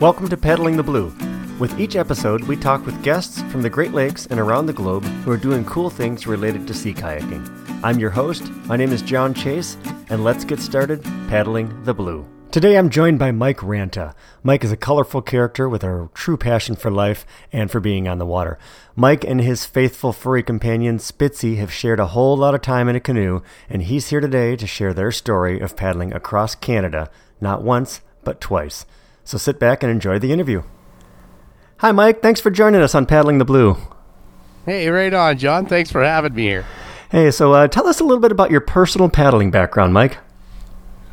Welcome to Paddling the Blue. With each episode, we talk with guests from the Great Lakes and around the globe who are doing cool things related to sea kayaking. I'm your host. My name is John Chase, and let's get started paddling the blue. Today I'm joined by Mike Ranta. Mike is a colorful character with a true passion for life and for being on the water. Mike and his faithful furry companion Spitzy have shared a whole lot of time in a canoe, and he's here today to share their story of paddling across Canada, not once, but twice. So sit back and enjoy the interview. Hi, Mike. Thanks for joining us on Paddling the Blue. Hey, right on, John. Thanks for having me here. Hey, so uh, tell us a little bit about your personal paddling background, Mike.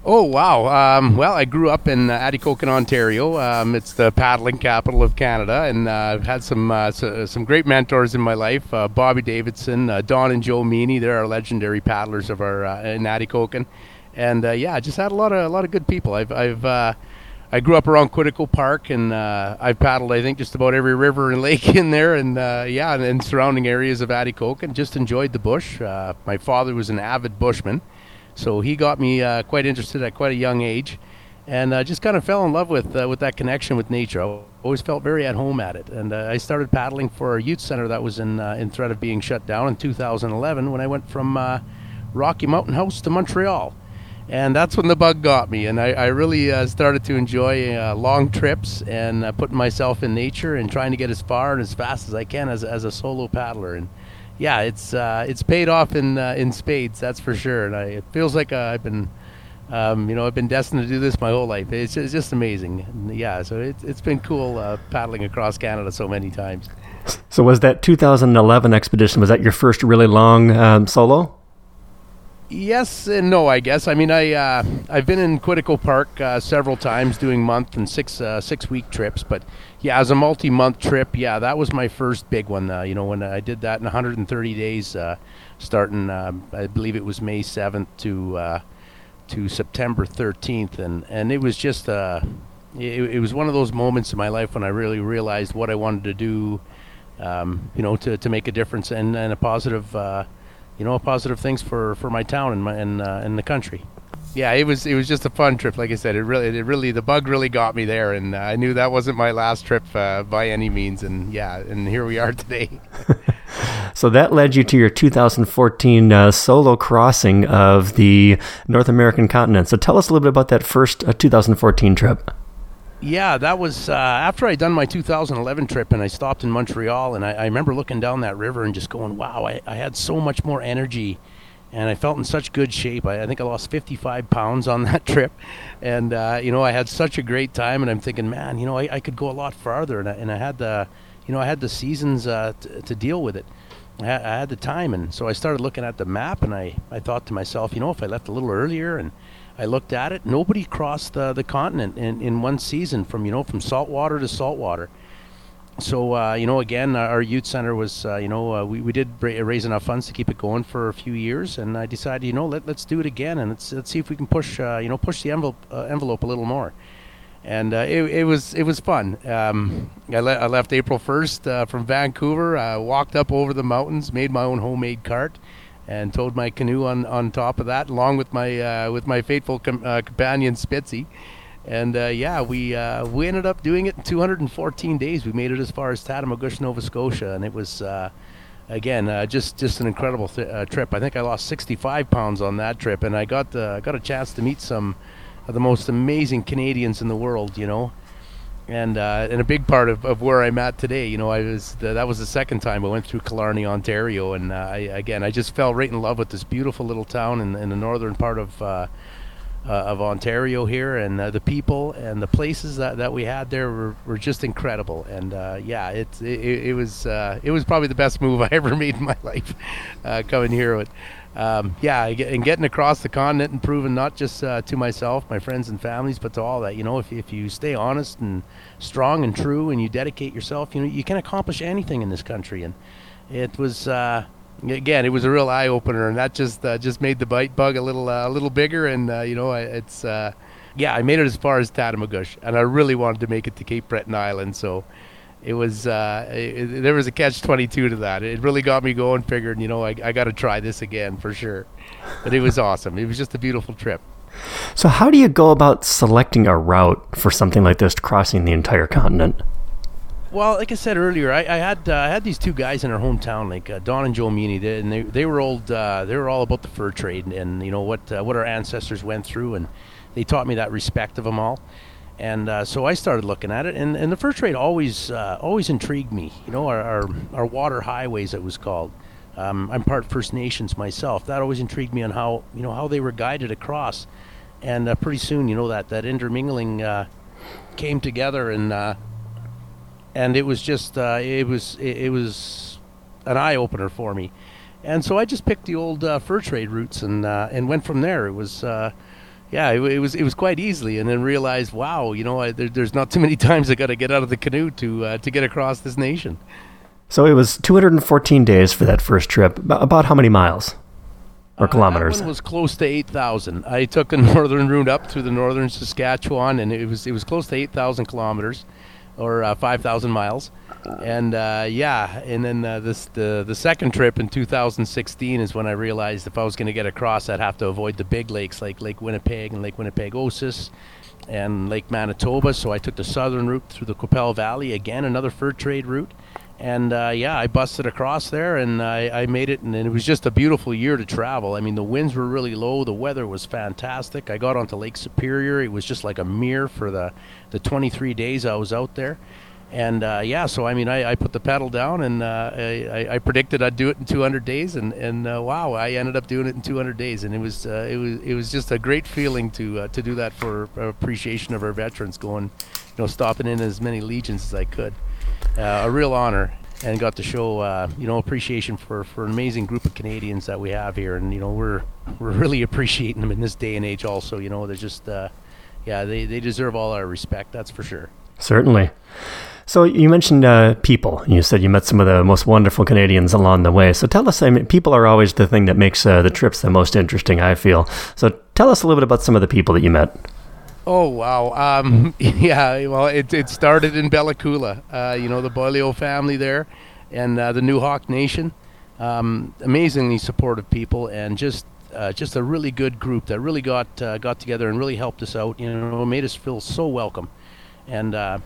Oh wow! Um, well, I grew up in uh, Atikokan, Ontario. Um, it's the paddling capital of Canada, and uh, I've had some uh, so, some great mentors in my life. Uh, Bobby Davidson, uh, Don and Joe Meany. They're our legendary paddlers of our uh, in Atikokan, and uh, yeah, just had a lot of a lot of good people. I've I've I grew up around Quetico Park, and I've paddled I think just about every river and lake in there, and yeah, and, and, surrounding areas of Atikokan. Just enjoyed the bush. my father was an avid bushman. So he got me uh, quite interested at quite a young age, and uh, just kind of fell in love with uh, with that connection with nature. I always felt very at home at it, and uh, I started paddling for a youth center that was in uh, in threat of being shut down in 2011 when I went from uh, Rocky Mountain House to Montreal. And that's when the bug got me, and I, I really started to enjoy long trips and putting myself in nature and trying to get as far and as fast as I can as, as a solo paddler. And yeah, it's uh, it's paid off in uh, in spades, that's for sure. And I, it feels like uh, I've been, um, you know, I've been destined to do this my whole life. It's, it's just amazing. And yeah, so it's it's been cool uh, paddling across Canada so many times. So was that 2011 expedition? Was that your first really long um, solo? Yes and no, I guess. I mean, I uh, I've been in Quetico Park uh, several times doing month and six uh, six week trips, but yeah, as a multi month trip, yeah, that was my first big one. Uh, you know, when I did that in 130 days, uh, starting um, I believe it was May 7th to uh, to September 13th, and and it was just it, it was one of those moments in my life when I really realized what I wanted to do, um, you know, to to make a difference and and a positive you know, positive things for, for my town and my and uh, and the country. Yeah, it was it was just a fun trip. Like I said, it really it really the bug really got me there, and uh, I knew that wasn't my last trip uh, by any means. And yeah, and here we are today. so that led you to your 2014 uh, solo crossing of the North American continent. So tell us a little bit about that first uh, 2014 trip. Yeah, that was uh, after I'd done my 2011 trip and I stopped in Montreal. And I, I remember looking down that river and just going, wow, I, I, had so much more energy and I felt in such good shape. I, I think I lost 55 pounds on that trip. And, uh, you know, I had such a great time. And I'm thinking, man, you know, I, could go a lot farther. And I, and had the, you know, I had the seasons uh, t- to deal with it. I had, I had the time. And so I started looking at the map and I, I thought to myself, you know, if I left a little earlier and, I looked at it. Nobody crossed the, the continent in, in one season from you know from saltwater to saltwater. So uh, you know, again, our youth center was uh, you know uh, we, we did raise enough funds to keep it going for a few years, and I decided you know let let's do it again and let's let's see if we can push uh, you know push the envelope uh, envelope a little more. And uh, it, it was it was fun. Um, I, le- I left April first from Vancouver. I walked up over the mountains, made my own homemade cart and towed my canoe on, on top of that, along with my uh, with my faithful com- uh, companion Spitzy. And uh, yeah, we uh, we ended up doing it in 214 days. We made it as far as Tatamagouche, Nova Scotia, and it was uh, again uh, just just an incredible th- trip. I think I lost 65 pounds on that trip, and I got got a chance to meet some of the most amazing Canadians in the world. You know, and uh, and a big part of, of where I'm at today. You know, I was the, that was the second time I went through Killarney, Ontario, and uh, I, again I just fell right in love with this beautiful little town in, in the northern part of uh, uh of Ontario here, and uh, the people and the places that, that we had there were, were just incredible. And uh, yeah, it, it, it was it was probably the best move I ever made in my life coming here. With, um, yeah, and getting across the continent and proving not just uh, to myself, my friends and families, but to all that, you know, if, if you stay honest and strong and true and you dedicate yourself, you know, you can accomplish anything in this country. And it was, uh, again, it was a real eye opener, and that just uh, just made the bite bug a little uh, a little bigger. And uh, you know, it's uh, yeah, I made it as far as Tatamagouche, and I really wanted to make it to Cape Breton Island, so it was uh, it, there was a catch 22 to that. It really got me going. Figured, you know, I, I got to try this again for sure. But it was awesome. It was just a beautiful trip. So, how do you go about selecting a route for something like this crossing the entire continent? Well, like I said earlier, I, I had uh, I had these two guys in our hometown, like uh, Don and Joe Meany, they, and they they were old. Uh, they were all about the fur trade and, and you know what uh, what our ancestors went through, and they taught me that respect of them all. And uh, so I started looking at it, and, and the fur trade always uh, always intrigued me. You know, our, our, our water highways, it was called. Um, I'm part First Nations myself. That always intrigued me on how you know how they were guided across, and pretty soon, you know, that that intermingling came together and and it was just uh, it was it, it, was an eye opener for me, and so I just picked the old uh, fur trade routes and uh, and went from there. It was. Yeah, it, it, was it was quite easily, and then realized, wow, you know, I, there, there's not too many times I got to get out of the canoe to uh, to get across this nation. So it was 214 days for that first trip. About how many miles? or kilometers? Uh, that one was close to 8,000. I took a northern route up through the northern Saskatchewan, and it was it was close to 8,000 kilometers or uh, 5,000 miles. And uh, yeah, and then uh, this the the second trip in 2016 is when I realized if I was going to get across, I'd have to avoid the big lakes like Lake Winnipeg and Lake Winnipegosis and Lake Manitoba. So I took the southern route through the Qu'Appelle Valley again, another fur trade route and uh, yeah, I busted across there and I, I, made it, and it was just a beautiful year to travel. I mean, the winds were really low, the weather was fantastic. I got onto Lake Superior; it was just like a mirror for the the 23 days I was out there. And uh, yeah, so I mean, I, I, put the pedal down, and uh, I, I, predicted I'd do it in 200 days, and and uh, wow, I ended up doing it in 200 days, and it was uh, it was it was just a great feeling to uh, to do that for appreciation of our veterans, going, you know, stopping in as many legions as I could uh, a real honor and got to show you know appreciation for, for an amazing group of Canadians that we have here, and you know we're we're really appreciating them in this day and age. Also, you know they're just yeah they they deserve all our respect. That's for sure. Certainly. So you mentioned uh, people. You said you met some of the most wonderful Canadians along the way. So tell us. I mean, people are always the thing that makes uh, the trips the most interesting. I feel. So tell us a little bit about some of the people that you met. Oh wow! Um, yeah, well, it, it started in Bella Coola. Uh, you know the Beaulieu family there, and uh, the Nuxalk Nation. Um, amazingly supportive people, and just uh, just a really good group that really got uh, got together and really helped us out. You know, made us feel so welcome, and uh,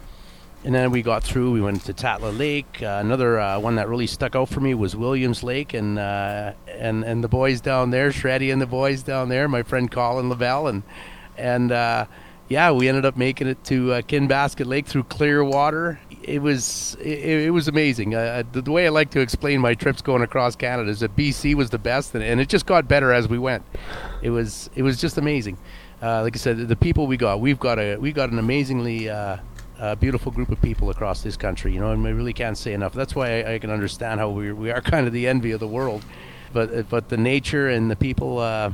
and then we got through. We went to Tatla Lake. Uh, another one that really stuck out for me was Williams Lake, and and and the boys down there, Shreddy and the boys down there. My friend Colin Lavelle, and and yeah, we ended up making it to uh, Kinbasket Lake through clear water. It was it, it was amazing. Uh, the, the, way I like to explain my trips going across Canada is that BC was the best, and, and it just got better as we went. It was it was just amazing. Uh, like I said, the people we got, we've got a we got an amazingly uh, uh, beautiful group of people across this country. You know, and we really can't say enough. That's why I, I can understand how we we are kind of the envy of the world. But but the nature and the people uh,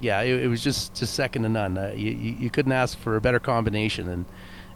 yeah, it, it, was just, just second to none. Uh, you, you couldn't ask for a better combination, and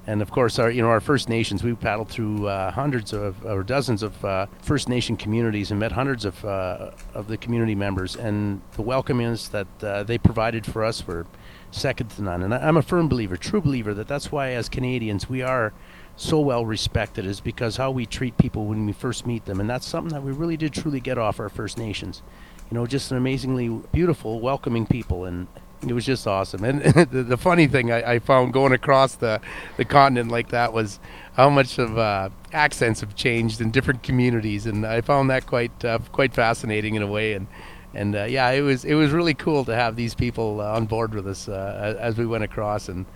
and of course our you know our First Nations. We paddled through uh, hundreds of or dozens of uh, First Nation communities and met hundreds of uh, of the community members, and the welcomes that uh, they provided for us were second to none. And I'm a firm believer, true believer, that that's why as Canadians we are so well respected is because how we treat people when we first meet them, and that's something that we really did truly get off our First Nations you know, just an amazingly beautiful, welcoming people, and it was just awesome. And the, the, funny thing I, I, found going across the, the continent like that was how much of uh, accents have changed in different communities, and I found that quite uh, quite fascinating in a way. And and uh, yeah, it was it was really cool to have these people uh, on board with us uh, as we went across. And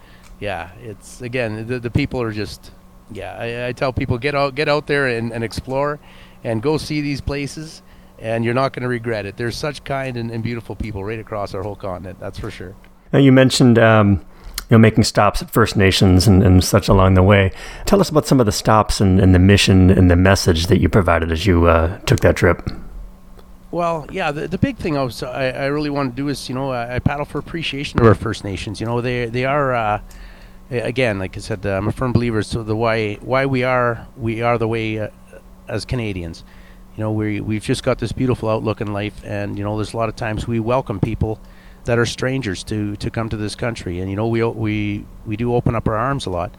yeah, it's again the, the people are just yeah. I, I, tell people get out get out there and, and explore, and go see these places and you're not going to regret it. There's such kind and, and, beautiful people right across our whole continent. That's for sure. Now you mentioned um, you know making stops at First Nations and, and, such along the way. Tell us about some of the stops and, and the mission and the message that you provided as you uh, took that trip. Well, yeah, the, the big thing I, was, I, I really want to do is, you know, I, I, paddle for appreciation of our First Nations. You know, they they are, uh, again, like I said, uh, I'm a firm believer. So the why why we are we are the way uh, as Canadians you know we we've just got this beautiful outlook in life and you know there's a lot of times we welcome people that are strangers to to come to this country and you know we we we do open up our arms a lot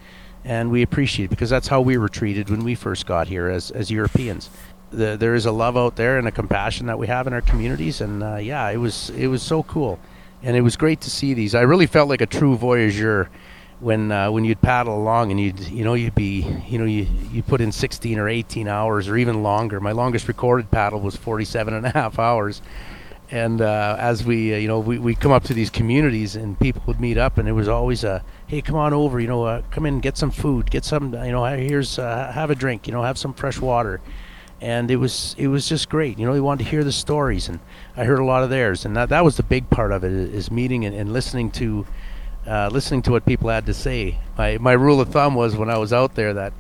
and we appreciate it because that's how we were treated when we first got here as as Europeans the, there is a love out there and a compassion that we have in our communities and uh, yeah it was it was so cool and it was great to see these. I really felt like a true voyageur when uh, when you'd paddle along and you'd you know you'd be you know you you put in 16 or 18 hours or even longer. My longest recorded paddle was 47 and a half hours. And uh, as we uh, you know we we come up to these communities and people would meet up and it was always a hey come on over you know uh, come in get some food get some you know here's uh, have a drink you know have some fresh water and it was it was just great you know we wanted to hear the stories and I heard a lot of theirs and that that was the big part of it is meeting and, and listening to uh, listening to what people had to say. My my rule of thumb was when I was out there that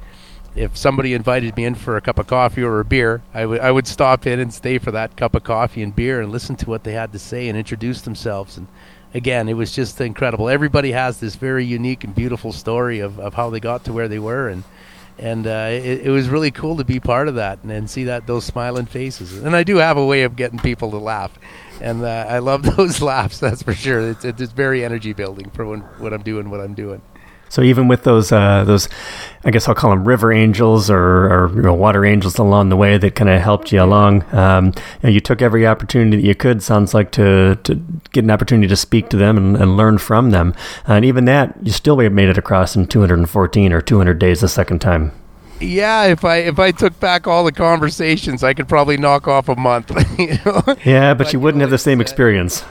if somebody invited me in for a cup of coffee or a beer, I would I would stop in and stay for that cup of coffee and beer and listen to what they had to say and introduce themselves. And again, it was just incredible. Everybody has this very unique and beautiful story of, of how they got to where they were and and uh, it, it, was really cool to be part of that and, and see that those smiling faces. And I do have a way of getting people to laugh, and uh, I love those laughs. That's for sure. It's, it's very energy building for when, I'm doing what I'm doing. So even with those uh, those, I guess I'll call them river angels or, or you know, water angels along the way that kind of helped you along. Um, you, know, you, took every opportunity that you could. Sounds like to to get an opportunity to speak to them and, and learn from them. And even that, you still made it across in 214 or 200 days the second time. Yeah, if I if I took back all the conversations, I could probably knock off a month. you know? Yeah, but, but you wouldn't have the same experience.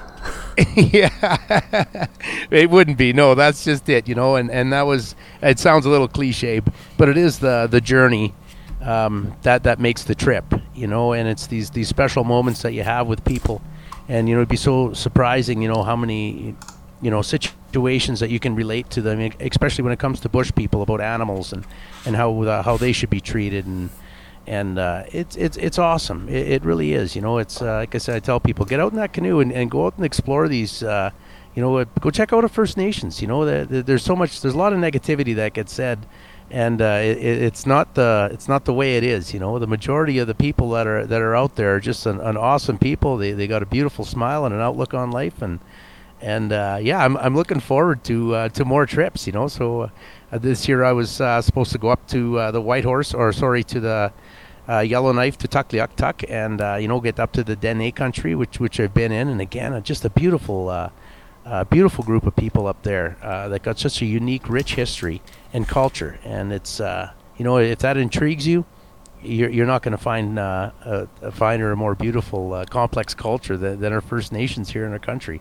yeah, it wouldn't be. No, that's just it. You know, and and that was. It sounds a little cliche, but it is the the journey um, that that makes the trip. You know, and it's these these special moments that you have with people, and you know, it'd be so surprising. You know how many you know situations that you can relate to them, especially when it comes to bush people about animals and and how uh, how they should be treated and and uh, it's it's it's awesome. It, it, really is. You know, it's uh, like I said, I tell people get out in that canoe and, and go out and explore these. Uh, you know, go check out a First Nations. You know, the, the, there's so much, there's a lot of negativity that gets said, and uh, it, it's not the it's not the way it is. You know, the majority of the people that are that are out there are just an, an awesome people. They they got a beautiful smile and an outlook on life, and and uh, yeah, I'm I'm looking forward to uh, to more trips. You know, so uh, this year I was uh, supposed to go up to uh, the Whitehorse, or sorry, to the uh, Yellowknife to Tuktoyaktuk, and you know get up to the Dene country, which which I've been in, and again, just a beautiful. beautiful group of people up there that got such a unique, rich history and culture, and it's you know if that intrigues you, you're, you're not going to find uh, a, a, finer or more beautiful, uh, complex culture than, than our First Nations here in our country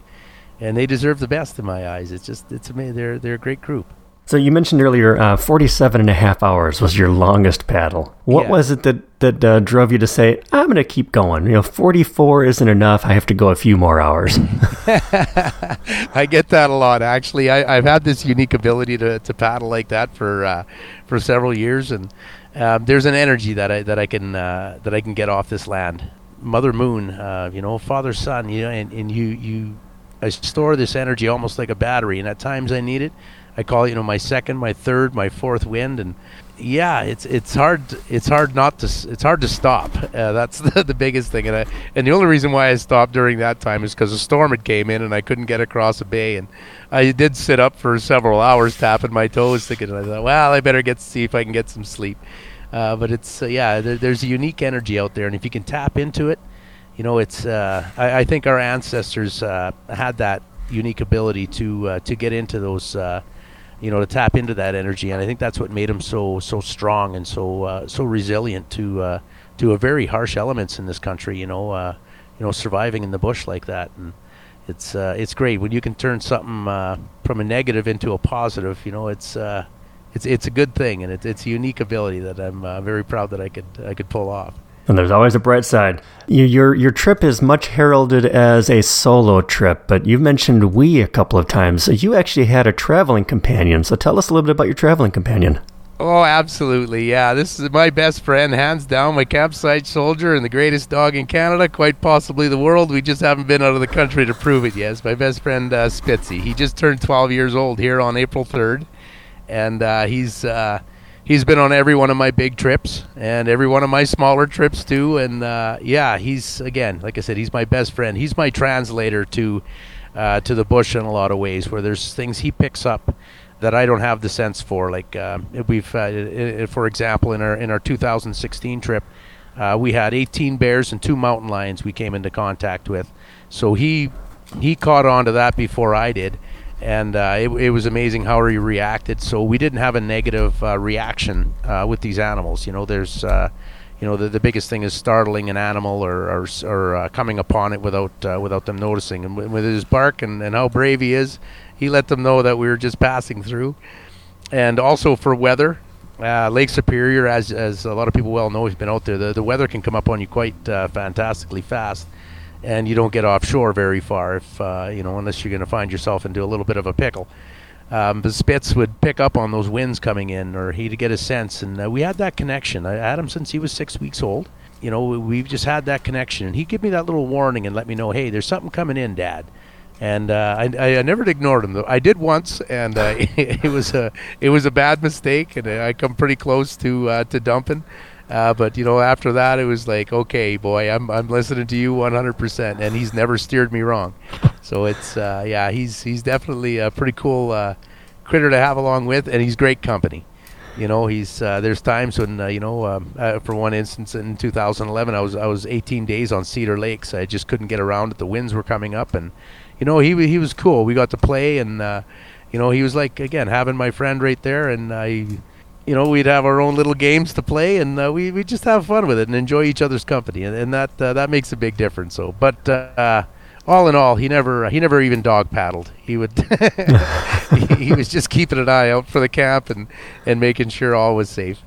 and they deserve the best in my eyes. It's just it's amazing. They're they're a great group. So you mentioned earlier, uh, 47 and a half hours was your longest paddle. What yeah. was it that that uh, drove you to say, "I'm going to keep going"? You know, 44 isn't enough. I have to go a few more hours. I get that a lot. Actually, I, have had this unique ability to, to paddle like that for uh, for several years, and um, there's an energy that I that I can uh, that I can get off this land. Mother Moon, uh, you know, Father Sun, you know, and, and you you I store this energy almost like a battery, and at times I need it. I call it, you know, my second, my third, my fourth wind, and yeah, it's it's hard it's hard not to it's hard to stop. Uh, that's the, the biggest thing, and I, and the only reason why I stopped during that time is because a storm had came in and I couldn't get across a bay, and I did sit up for several hours tapping my toes, thinking I thought, well, I better get see if I can get some sleep. Uh, but it's uh, yeah, there, there's a unique energy out there, and if you can tap into it, you know, it's uh, I, I, think our ancestors uh, had that unique ability to uh, to get into those, you know, to tap into that energy, and I think that's what made him so so strong and so uh, so resilient to uh, to a very harsh elements in this country. You know, uh, you know, surviving in the bush like that, and it's uh, it's great when you can turn something uh, from a negative into a positive. You know, it's it's it's a good thing, and it's it's a unique ability that I'm very proud that I could I could pull off. And there's always a bright side. Your your trip is much heralded as a solo trip, but you've mentioned we a couple of times. So you actually had a traveling companion. So tell us a little bit about your traveling companion. Oh, absolutely. Yeah, this is my best friend, hands down, my campsite soldier and the greatest dog in Canada, quite possibly the world. We just haven't been out of the country to prove it yet. It's my best friend, uh, Spitzy. He just turned 12 years old here on April 3rd, and uh, he's. Uh, he's been on every one of my big trips and every one of my smaller trips too. And uh, yeah, he's again, like I said, he's my best friend. He's my translator to uh, to the bush in a lot of ways, where there's things he picks up that I don't have the sense for. Like uh, we've, uh, for example, in our in our 2016 trip, uh, we had 18 bears and two mountain lions we came into contact with. So he he caught on to that before I did, and uh, it, it, was amazing how he reacted. So we didn't have a negative uh, reaction uh, with these animals. You know, there's, uh, you know, the, the biggest thing is startling an animal or or, or uh, coming upon it without uh, without them noticing. And with his bark and, and how brave he is, he let them know that we were just passing through. And also for weather, Lake Superior, as as a lot of people well know, he's been out there. The the weather can come up on you quite fantastically fast and you don't get offshore very far if uh, you know unless you're going to find yourself into a little bit of a pickle. Um, the Spitz would pick up on those winds coming in, or he'd get a sense, and uh, we had that connection. I had him since he was six weeks old. You know, we've just had that connection, and he'd give me that little warning and let me know, hey, there's something coming in, Dad. And uh, I, I, never ignored him though. I did once, and uh, it, it was a it was a bad mistake, and I come pretty close to uh, to dumping. Uh, but you know, after that, it was like, okay, boy, I'm I'm listening to you 100%, and he's never steered me wrong. So it's uh, yeah, he's he's definitely a pretty cool uh, critter to have along with, and he's great company. You know, he's uh, there's times when uh, you know, um, uh, for one instance, in 2011, I was I was 18 days on Cedar Lakes. I just couldn't get around it. The winds were coming up, and you know, he he was cool. We got to play, and you know, he was like again having my friend right there, and I you know, we'd have our own little games to play, and uh, we we just have fun with it and enjoy each other's company, and, and that uh, that makes a big difference. So, but uh, all in all, he never he never even dog paddled. He would he, he, was just keeping an eye out for the camp and and making sure all was safe.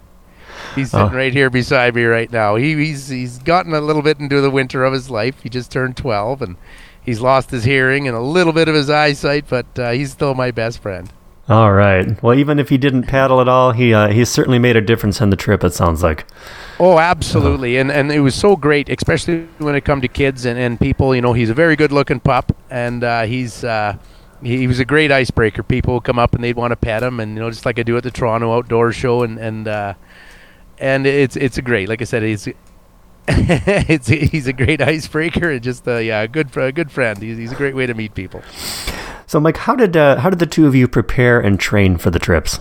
He's sitting oh. right here beside me right now. He, he's he's gotten a little bit into the winter of his life. He just turned twelve, and he's lost his hearing and a little bit of his eyesight, but uh, he's still my best friend. All right. Well, even if he didn't paddle at all, he uh, he certainly made a difference in the trip. It sounds like. Oh, absolutely, and and it was so great, especially when it come to kids and, and people. You know, he's a very good looking pup, and uh, he's uh, he, was a great icebreaker. People would come up and they'd want to pet him, and you know, just like I do at the Toronto Outdoor Show, and and uh, and it's it's a great. Like I said, he's it's he's a great icebreaker and just uh, yeah, a good a good friend. He's, he's a great way to meet people. So, Mike, how did uh, how did the two of you prepare and train for the trips?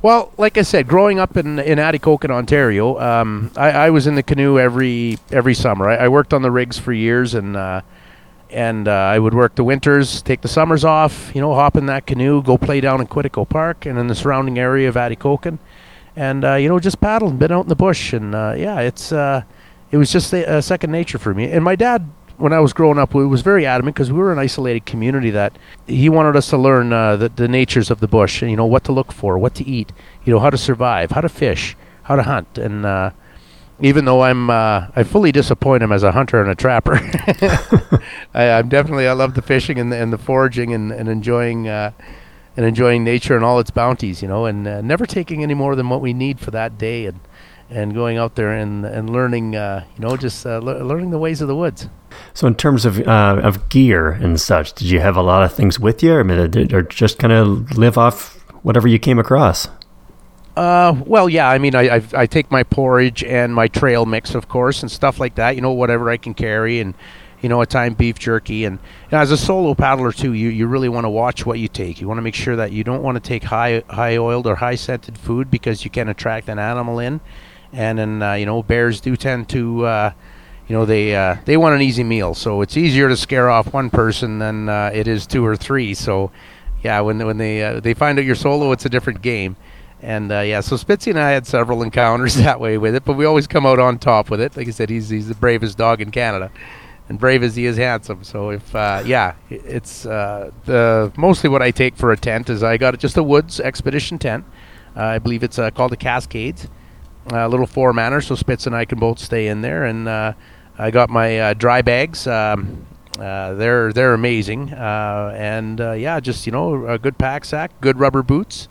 Well, like I said, growing up in in Atikokan, Ontario, um, I, I, was in the canoe every every summer. I, I worked on the rigs for years, and uh, and uh, I would work the winters, take the summers off, you know, hop in that canoe, go play down in Quetico Park and in the surrounding area of Atikokan, and uh, you know, just paddle and been out in the bush, and uh, yeah, it's uh, it was just second nature for me. And my dad when I was growing up, we was very adamant because we were an isolated community that he wanted us to learn uh, the, the natures of the bush, you know, what to look for, what to eat, you know, how to survive, how to fish, how to hunt. And uh, even though I'm, uh, I fully disappoint him as a hunter and a trapper, I, am definitely, I love the fishing and the, and the foraging and, and enjoying, uh, and enjoying nature and all its bounties, you know, and uh, never taking any more than what we need for that day. And, and going out there and and learning, uh, you know, just uh, le- learning the ways of the woods. So, in terms of uh, of gear and such, did you have a lot of things with you, or, or just kind of live off whatever you came across? Uh, well, yeah. I mean, I, I, I take my porridge and my trail mix, of course, and stuff like that. You know, whatever I can carry, and you know, at time beef jerky. And, and as a solo paddler too, you, you really want to watch what you take. You want to make sure that you don't want to take high high oiled or high scented food because you can attract an animal in and then uh, you know bears do tend to uh, you know they uh, they want an easy meal, so it's easier to scare off one person than uh, it is two or three. So yeah, when when they uh, they find out you're solo, it's a different game. And uh, yeah, so Spitzy and I had several encounters that way with it, but we always come out on top with it. Like I said, he's he's the bravest dog in Canada, and brave as he is handsome. So if yeah, it's the mostly what I take for a tent is I got just a woods expedition tent. I believe it's called the Cascades a little four manner, so Spitz and I can both stay in there. And uh, I got my uh, dry bags. Um, uh, they're they're amazing, uh, and uh, yeah, just you know a good pack sack, good rubber boots,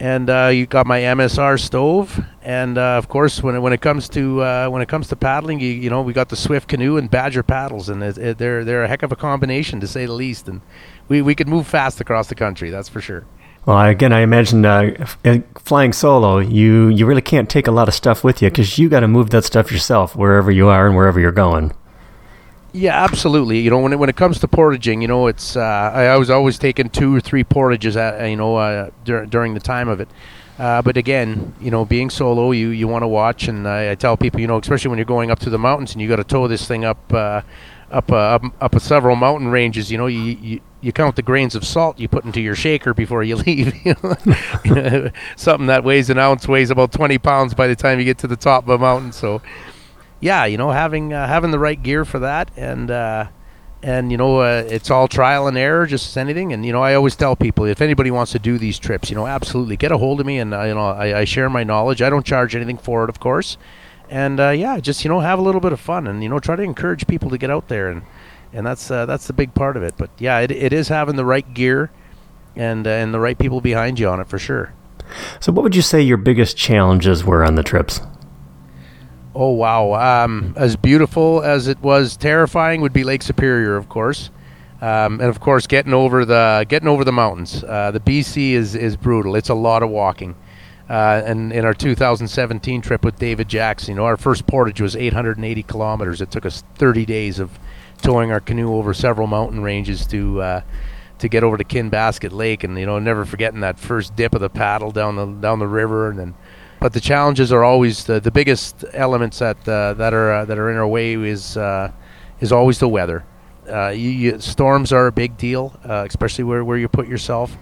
and uh, you got my MSR stove, and of course when it, when it comes to when it comes to paddling, you you know we got the Swift canoe and Badger paddles, and it, it, they're they're a heck of a combination to say the least, and we we could move fast across the country, that's for sure. Well, again, I imagine uh, flying solo, you you really can't take a lot of stuff with you because you got to move that stuff yourself wherever you are and wherever you're going. Yeah, absolutely. You know, when it, when it comes to portaging, you know, it's uh, I, I was always taking two or three portages at you know uh, dur- during the time of it. Uh, but again, you know, being solo, you you want to watch, and I, I, tell people, you know, especially when you're going up to the mountains and you got to tow this thing up uh, up uh, up up several mountain ranges. You know, you you count the grains of salt you put into your shaker before you leave. Something that weighs an ounce weighs about 20 pounds by the time you get to the top of a mountain. So, yeah, you know, having uh, having the right gear for that, and uh, and you know, uh, it's all trial and error, just as anything. And you know, I always tell people if anybody wants to do these trips, you know, absolutely get a hold of me, and uh, you know, I, I share my knowledge. I don't charge anything for it, of course. And uh, yeah, just you know, have a little bit of fun, and you know, try to encourage people to get out there and and that's uh, that's the big part of it. But yeah, it, it is having the right gear and uh, and the right people behind you on it for sure. So, what would you say your biggest challenges were on the trips? Oh wow! Um, as beautiful as it was, terrifying would be Lake Superior, of course, um, and of course getting over the getting over the mountains. Uh, the BC is is brutal. It's a lot of walking. Uh, and in our 2017 trip with David Jackson, you know, our first portage was 880 kilometers. It took us 30 days of towing our canoe over several mountain ranges to uh, to get over to Kinbasket Lake, and you know, never forgetting that first dip of the paddle down the down the river, and then. But the challenges are always the, the biggest elements that uh, that are uh, that are in our way is uh, is always the weather. Uh, you, you, storms are a big deal, uh, especially where, where you put yourself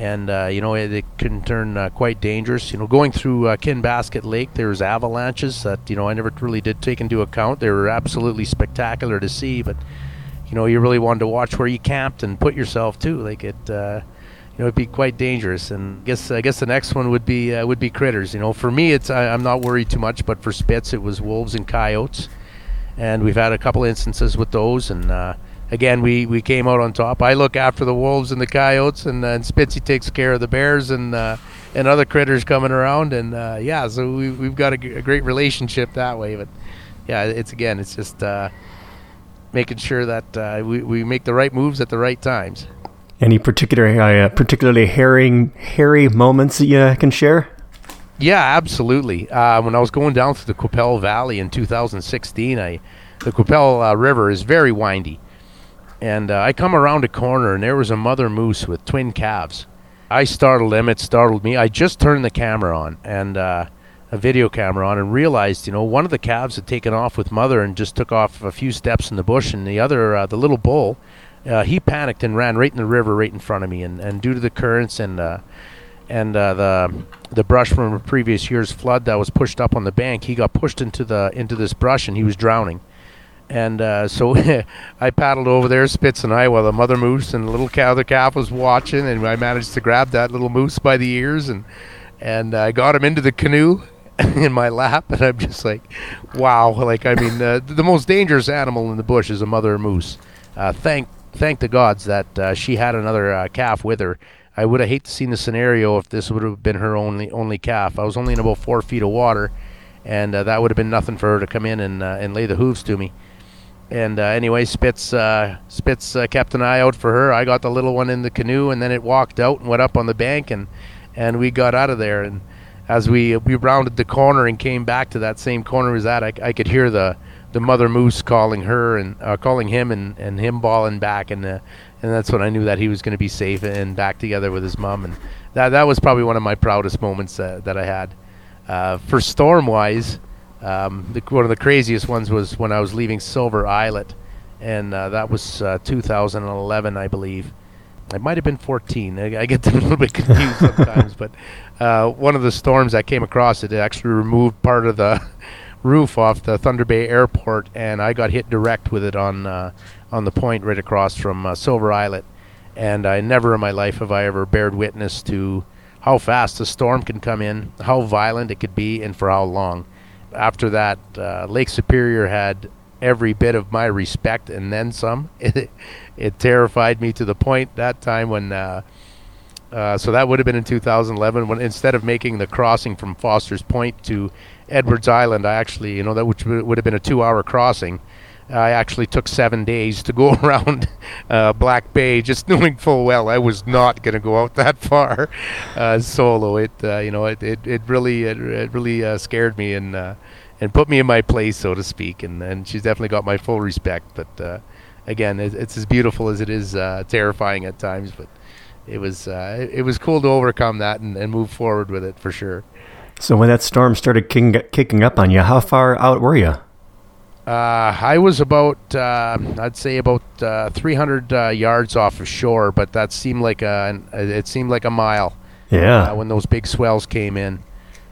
and uh, you know it, it can turn uh, quite dangerous. You know, going through uh, Kinbasket Lake, there's avalanches that you know I never really did take into account. They were absolutely spectacular to see, but you know you really wanted to watch where you camped and put yourself too. Like it, uh, you know, it'd be quite dangerous. And I guess I guess the next one would be uh, would be critters. You know, for me, it's I, am not worried too much, but for Spitz, it was wolves and coyotes, and we've had a couple instances with those and uh, again, we, we came out on top. I look after the wolves and the coyotes, and, uh, and Spitzy takes care of the bears and uh, and other critters coming around. And uh, yeah, so we, we've got a, g- a great relationship that way. But yeah, it's again, it's just uh, making sure that uh, we, we make the right moves at the right times. Any particular, uh, particularly hairy, hairy moments that you can share? Yeah, absolutely. when I was going down through the Qu'Appelle Valley in 2016, I the Qu'Appelle River is very windy and uh, I come around a corner, and there was a mother moose with twin calves. I startled them. It startled me. I just turned the camera on and uh, a video camera on, and realized, you know, one of the calves had taken off with mother and just took off a few steps in the bush, and the other, uh, the little bull, uh, he panicked and ran right in the river, right in front of me. And, and due to the currents and uh, and uh, the the brush from a previous year's flood that was pushed up on the bank, he got pushed into the into this brush, and he was drowning. And uh, so I paddled over there, Spitz and I, while the mother moose and the little cow, the calf was watching, and I managed to grab that little moose by the ears and and I got him into the canoe in my lap, and I'm just like, wow! Like I mean, uh, the most dangerous animal in the bush is a mother moose. Uh, thank thank the gods that uh, she had another uh, calf with her. I would have hated to seen the scenario if this would have been her only only calf. I was only in about four feet of water, and uh, that would have been nothing for her to come in and and lay the hooves to me. And uh, anyway, Spitz uh, Spitz uh, kept an eye out for her. I got the little one in the canoe, and then it walked out and went up on the bank, and and we got out of there. And as we we rounded the corner and came back to that same corner was that, I, I could hear the the mother moose calling her and uh, calling him and, and him bawling back, and uh, and that's when I knew that he was going to be safe and back together with his mom. And that that was probably one of my proudest moments uh, that I had. for storm wise um, the, one of the craziest ones was when I was leaving Silver Islet, and uh, that was uh, 2011, I believe. It might have been 14. I, I get a little bit confused sometimes, but uh, one of the storms I came across, it actually removed part of the roof off the Thunder Bay Airport, and I got hit direct with it on uh, on the point right across from uh, Silver Islet. And I never in my life have I ever bared witness to how fast a storm can come in, how violent it could be, and for how long after that, uh, Lake Superior had every bit of my respect and then some. It, it terrified me to the point that time when. Uh, uh, so that would have been in 2011 when instead of making the crossing from Foster's Point to Edwards Island, I actually, you know, that which would have been a two-hour crossing. I actually took seven days to go around uh, Black Bay, just knowing full well I was not going to go out that far uh, solo. It, uh, you know, it, it, it really, it, it really uh, scared me and uh, and put me in my place, so to speak. And and she's definitely got my full respect. But uh, again, it, it's as beautiful as it is terrifying at times. But it was it, it was cool to overcome that and, and move forward with it for sure. So when that storm started kicking up on you, how far out were you? Uh, I was about, uh, I'd say about uh, 300 uh, yards off of shore, but that seemed like a, it seemed like a mile. Yeah. Uh, when those big swells came in,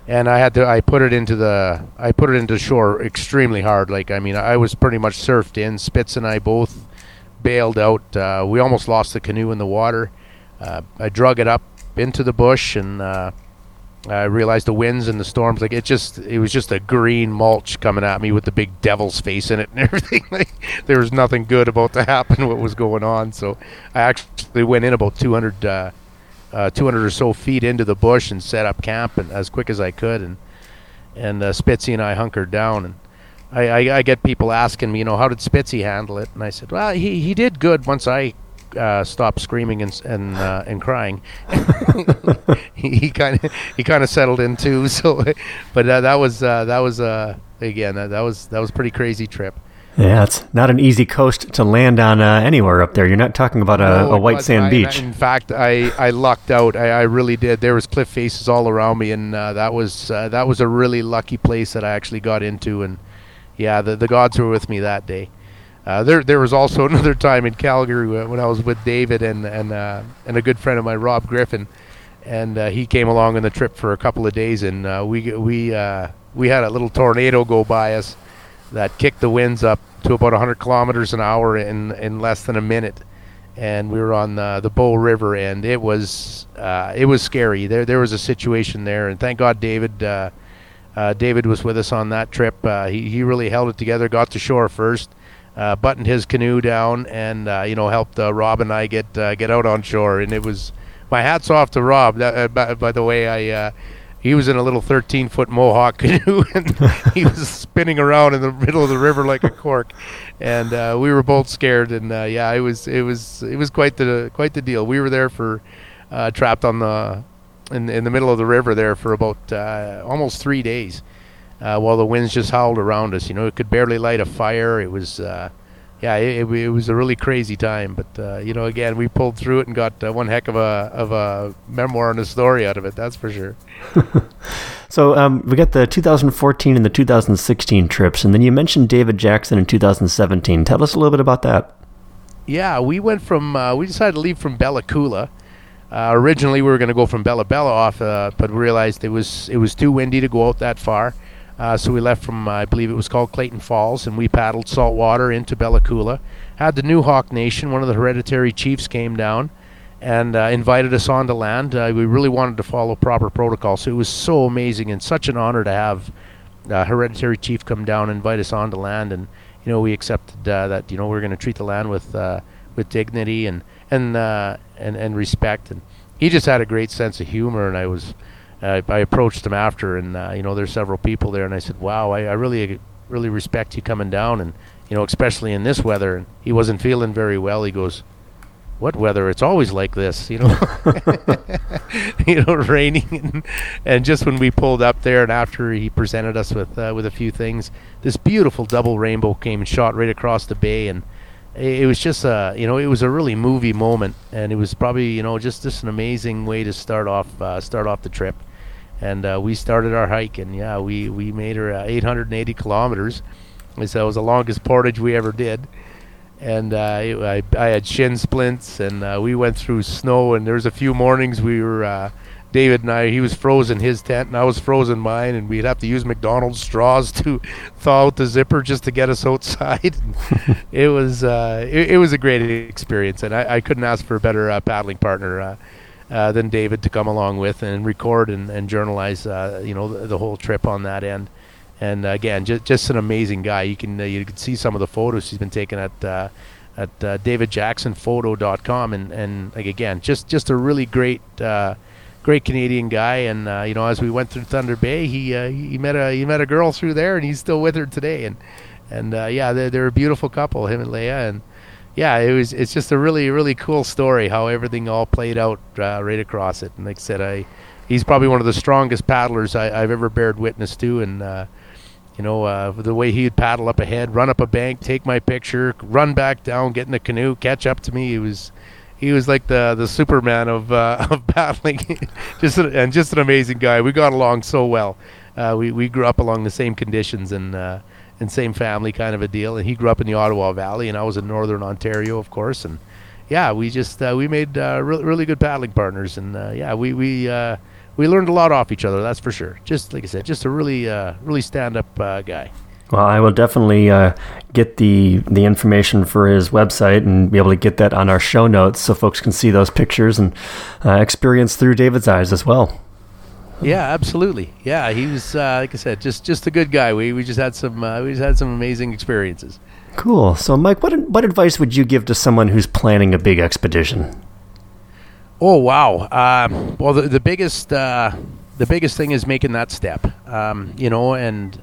and I had to, I put it into the, I put it into shore extremely hard. Like I mean, I was pretty much surfed in. Spitz and I both bailed out. Uh, we almost lost the canoe in the water. I drug it up into the bush and I realized the winds and the storms, like it just, it was just a green mulch coming at me with the big devil's face in it and everything. Like there was nothing good about to happen. What was going on? So I actually went in about 200, uh, uh, 200 or so feet into the bush and set up camp and as quick as I could. And and uh, Spitzy and I hunkered down. And I, I, I get people asking me, you know, how did Spitzy handle it? And I said, well, he he did good once I uh, stopped screaming and and uh, and crying. he kind of he kind of settled in too. So, but uh, that was uh, that was uh, again that, that was that was pretty crazy trip. Yeah, it's not an easy coast to land on uh, anywhere up there. You're not talking about a, no, a white sand I, beach. In fact, I, I lucked out. I, I really did. There was cliff faces all around me, and uh, that was uh, that was a really lucky place that I actually got into. And yeah, the the gods were with me that day. Uh, there, there was also another time in Calgary when I was with David and and uh, and a good friend of mine, Rob Griffin, and uh, he came along on the trip for a couple of days, and uh, we we uh, we had a little tornado go by us that kicked the winds up to about 100 kilometers an hour in in less than a minute, and we were on the, the Bow River, and it was uh, it was scary. There there was a situation there, and thank God David. David was with us on that trip. he, he really held it together. Got to shore first, uh, buttoned his canoe down and uh, you know helped uh, Rob and I get uh, get out on shore. And it was my hats off to Rob. That, uh, by, by, the way, I uh, he was in a little 13 foot Mohawk canoe and he was spinning around in the middle of the river like a cork. And we were both scared. And yeah, it was it was it was quite the quite the deal. We were there for trapped on the in in the middle of the river there for about almost three days uh, while the winds just howled around us. You know, it could barely light a fire. It was, uh, yeah, it, it, was a really crazy time. But uh, you know, again, we pulled through it and got uh, one heck of a of a memoir and a story out of it. That's for sure. so um, we got the 2014 and the 2016 trips, and then you mentioned David Jackson in 2017. Tell us a little bit about that. Yeah, we went from uh, we decided to leave from Bella Coola. Uh, originally, we were going to go from Bella Bella off, but we realized it was it was too windy to go out that far. Uh, so we left from, uh, I believe it was called Clayton Falls, and we paddled saltwater into Bella Coola. Had the Nuxalk Nation, one of the hereditary chiefs, came down and uh, invited us onto land. Uh, we really wanted to follow proper protocol, so it was so amazing and such an honor to have a hereditary chief come down and invite us onto land. And you know, we accepted uh, that you know we are going to treat the land with uh, with dignity and and and and respect. And he just had a great sense of humor, and I was uh, I approached him after, and uh, you know, there's several people there, and I said, "Wow, I, I really, really respect you coming down, and you know, especially in this weather." And he wasn't feeling very well. He goes, "What weather? It's always like this, you know, you know, raining." And, and, just when we pulled up there, and after he presented us with uh, with a few things, this beautiful double rainbow came and shot right across the bay, and it was just a you know it was a really movie moment and it was probably you know just just an amazing way to start off uh, start off the trip and uh, we started our hike and yeah we we made her uh, 880 kilometers. So it was the longest portage we ever did. And uh, I, I had shin splints and uh, we went through snow and there was a few mornings we were uh, David and I he was frozen his tent and I was frozen mine and we'd have to use McDonald's straws to thaw out the zipper just to get us outside. It was uh, it, it, was a great experience and I, I couldn't ask for a better paddling partner uh, than David to come along with and record and, and journalize, uh, you know, the, the, whole trip on that end. And uh, again, just just an amazing guy. You can uh, you can see some of the photos he's been taking at uh, at uh, davidjacksonphoto.com, and and like again, just just a really great great Canadian guy. And you know, as we went through Thunder Bay, he he met a he met a girl through there, and he's still with her today. And and yeah, they're, they're a beautiful couple, him and Leah, and yeah, it was. It's just a really, really cool story how everything all played out uh, right across it. And like I said, I he's probably one of the strongest paddlers I, have ever bared witness to. And uh, you know, uh, the way he'd paddle up ahead, run up a bank, take my picture, run back down, get in the canoe, catch up to me. He was he was like the the Superman of uh, of paddling. just a, and just an amazing guy. We got along so well. Uh, we we grew up along the same conditions and uh, and same family kind of a deal. And he grew up in the Ottawa Valley, and I was in Northern Ontario, of course. And yeah, we just uh, we made uh, really really good paddling partners, and uh, yeah, we we uh, we learned a lot off each other. That's for sure. Just like I said, just a really uh, really stand up uh, guy. Well, I will definitely get the the information for his website and be able to get that on our show notes so folks can see those pictures and experience through David's eyes as well. Yeah, absolutely. Yeah, he was uh, like I said, just just a good guy. We we just had some uh, we just had some amazing experiences. Cool. So, Mike, what what advice would you give to someone who's planning a big expedition? Oh wow! Um, well, the, the biggest uh, the biggest thing is making that step. Um, you know, and